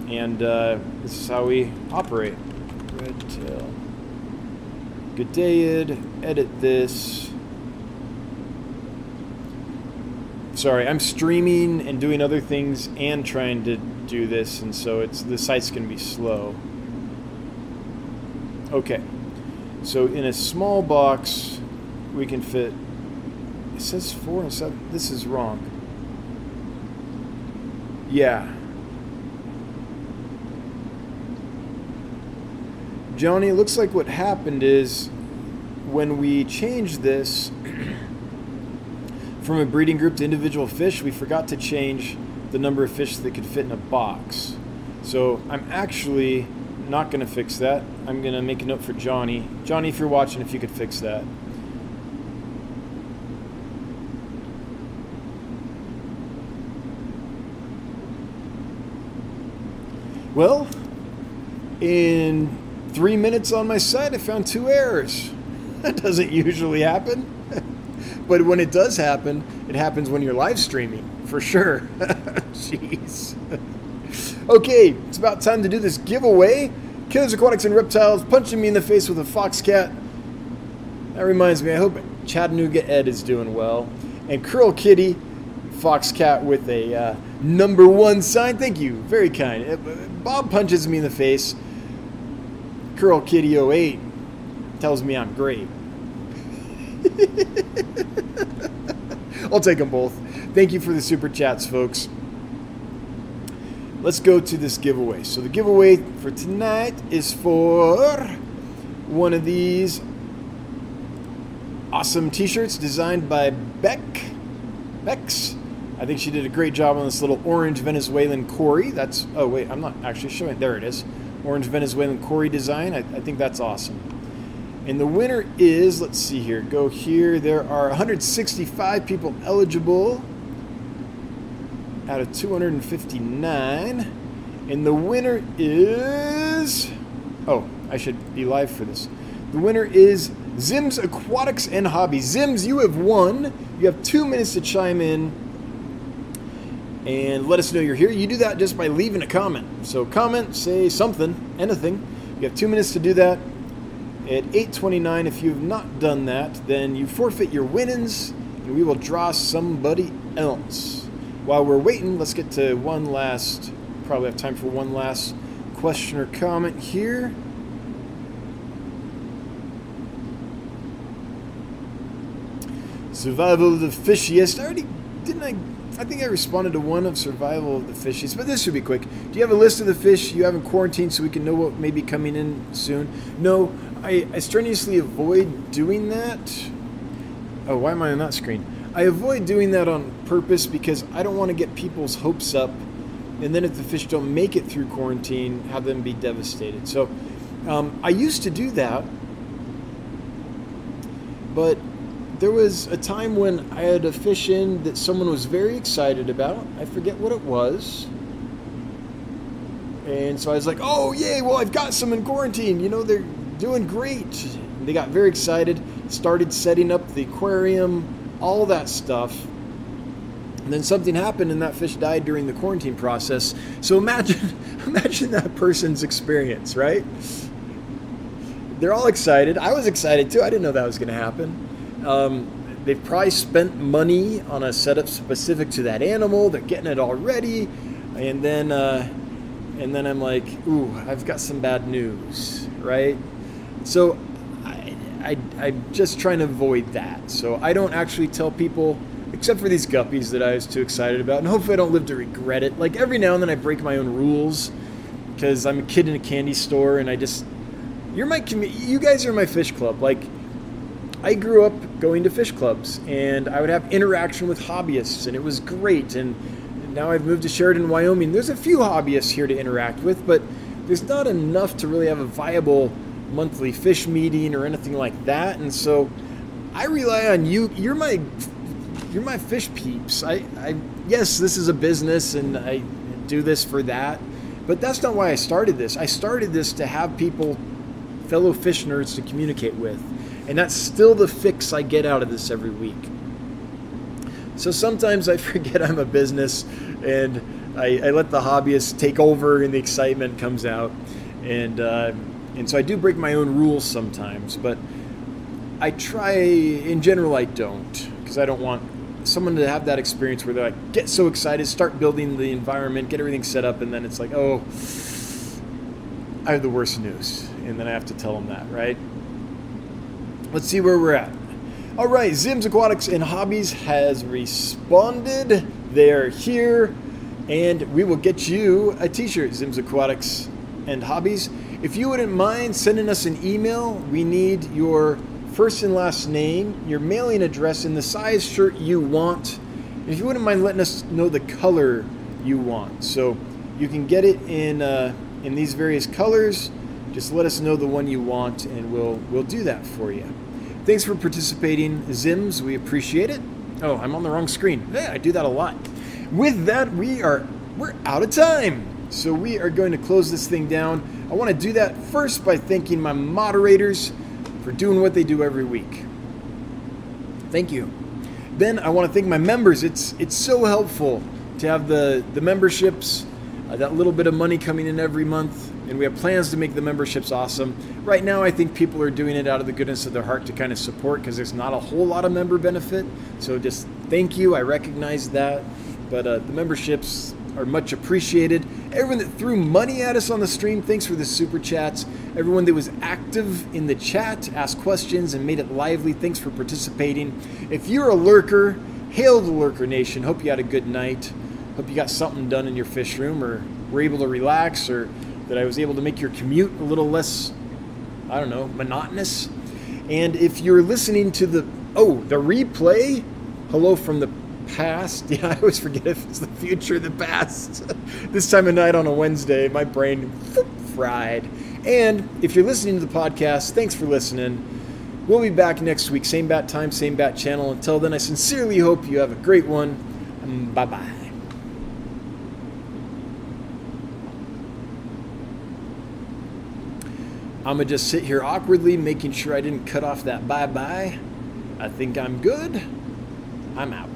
And uh, this is how we operate. Red tail. Good day, Ed. Edit this. Sorry, I'm streaming and doing other things and trying to do this, and so it's the site's going to be slow. Okay, so in a small box, we can fit. It says four and seven. This is wrong. Yeah. Johnny, it looks like what happened is when we changed this from a breeding group to individual fish, we forgot to change the number of fish that could fit in a box. So I'm actually not going to fix that. I'm going to make a note for Johnny. Johnny, if you're watching, if you could fix that. Well, in three minutes on my site, I found two errors. That doesn't usually happen. but when it does happen, it happens when you're live streaming, for sure. Jeez. Okay, it's about time to do this giveaway. Killers Aquatics and Reptiles punching me in the face with a fox cat. That reminds me, I hope Chattanooga Ed is doing well. And Curl Kitty, fox cat with a uh, number one sign. Thank you, very kind. Uh, Bob punches me in the face. Curl Kitty 08 tells me I'm great. I'll take them both. Thank you for the super chats, folks. Let's go to this giveaway. So the giveaway for tonight is for one of these awesome t-shirts designed by Beck. Bex. I think she did a great job on this little orange Venezuelan Cory. That's, oh wait, I'm not actually showing, it. there it is. Orange Venezuelan Cory design. I, I think that's awesome. And the winner is, let's see here, go here. There are 165 people eligible out of 259. And the winner is. Oh, I should be live for this. The winner is Zims Aquatics and Hobbies. Zims, you have won. You have two minutes to chime in and let us know you're here. You do that just by leaving a comment. So comment, say something, anything. You have two minutes to do that. At 8:29, if you've not done that, then you forfeit your winnings, and we will draw somebody else. While we're waiting, let's get to one last. Probably have time for one last question or comment here. Survival of the fishiest. I already didn't I I think I responded to one of survival of the fishies, but this should be quick. Do you have a list of the fish you have in quarantine so we can know what may be coming in soon? No, I, I strenuously avoid doing that. Oh, why am I on that screen? I avoid doing that on purpose because I don't want to get people's hopes up, and then if the fish don't make it through quarantine, have them be devastated. So um, I used to do that, but there was a time when I had a fish in that someone was very excited about. I forget what it was. And so I was like, oh, yay, well, I've got some in quarantine. You know, they're doing great. And they got very excited, started setting up the aquarium, all that stuff. And then something happened and that fish died during the quarantine process. So imagine imagine that person's experience, right? They're all excited. I was excited too. I didn't know that was going to happen. Um, they've probably spent money on a setup specific to that animal. They're getting it all ready, and then uh, and then I'm like, ooh, I've got some bad news, right? So I, I'm just trying to avoid that. So I don't actually tell people, except for these guppies that I was too excited about, and hopefully I don't live to regret it. Like every now and then I break my own rules because I'm a kid in a candy store, and I just you're my you guys are my fish club, like I grew up going to fish clubs and I would have interaction with hobbyists and it was great. And now I've moved to Sheridan, Wyoming. There's a few hobbyists here to interact with, but there's not enough to really have a viable monthly fish meeting or anything like that. And so I rely on you. You're my you're my fish peeps. I, I yes, this is a business and I do this for that. But that's not why I started this. I started this to have people, fellow fish nerds to communicate with. And that's still the fix I get out of this every week. So sometimes I forget I'm a business and I, I let the hobbyists take over and the excitement comes out. And, uh, and so I do break my own rules sometimes, but I try, in general, I don't because I don't want someone to have that experience where they're like, get so excited, start building the environment, get everything set up, and then it's like, oh, I have the worst news. And then I have to tell them that, right? Let's see where we're at. All right, Zims Aquatics and Hobbies has responded. They're here, and we will get you a t shirt, Zims Aquatics and Hobbies. If you wouldn't mind sending us an email, we need your first and last name, your mailing address, and the size shirt you want. If you wouldn't mind letting us know the color you want. So you can get it in, uh, in these various colors. Just let us know the one you want, and we'll, we'll do that for you. Thanks for participating, Zims. We appreciate it. Oh, I'm on the wrong screen. Yeah, I do that a lot. With that, we are we're out of time. So we are going to close this thing down. I want to do that first by thanking my moderators for doing what they do every week. Thank you. Then I want to thank my members. It's it's so helpful to have the the memberships, uh, that little bit of money coming in every month, and we have plans to make the memberships awesome. Right now, I think people are doing it out of the goodness of their heart to kind of support because there's not a whole lot of member benefit. So just thank you. I recognize that, but uh, the memberships are much appreciated. Everyone that threw money at us on the stream, thanks for the super chats. Everyone that was active in the chat, asked questions, and made it lively, thanks for participating. If you're a lurker, hail the Lurker Nation. Hope you had a good night. Hope you got something done in your fish room, or were able to relax, or that I was able to make your commute a little less, I don't know, monotonous. And if you're listening to the, oh, the replay, hello from the past. Yeah, I always forget if it's the future or the past. this time of night on a Wednesday, my brain fried. And if you're listening to the podcast, thanks for listening. We'll be back next week, same bat time, same bat channel. Until then, I sincerely hope you have a great one. Bye bye. I'm gonna just sit here awkwardly, making sure I didn't cut off that bye bye. I think I'm good. I'm out.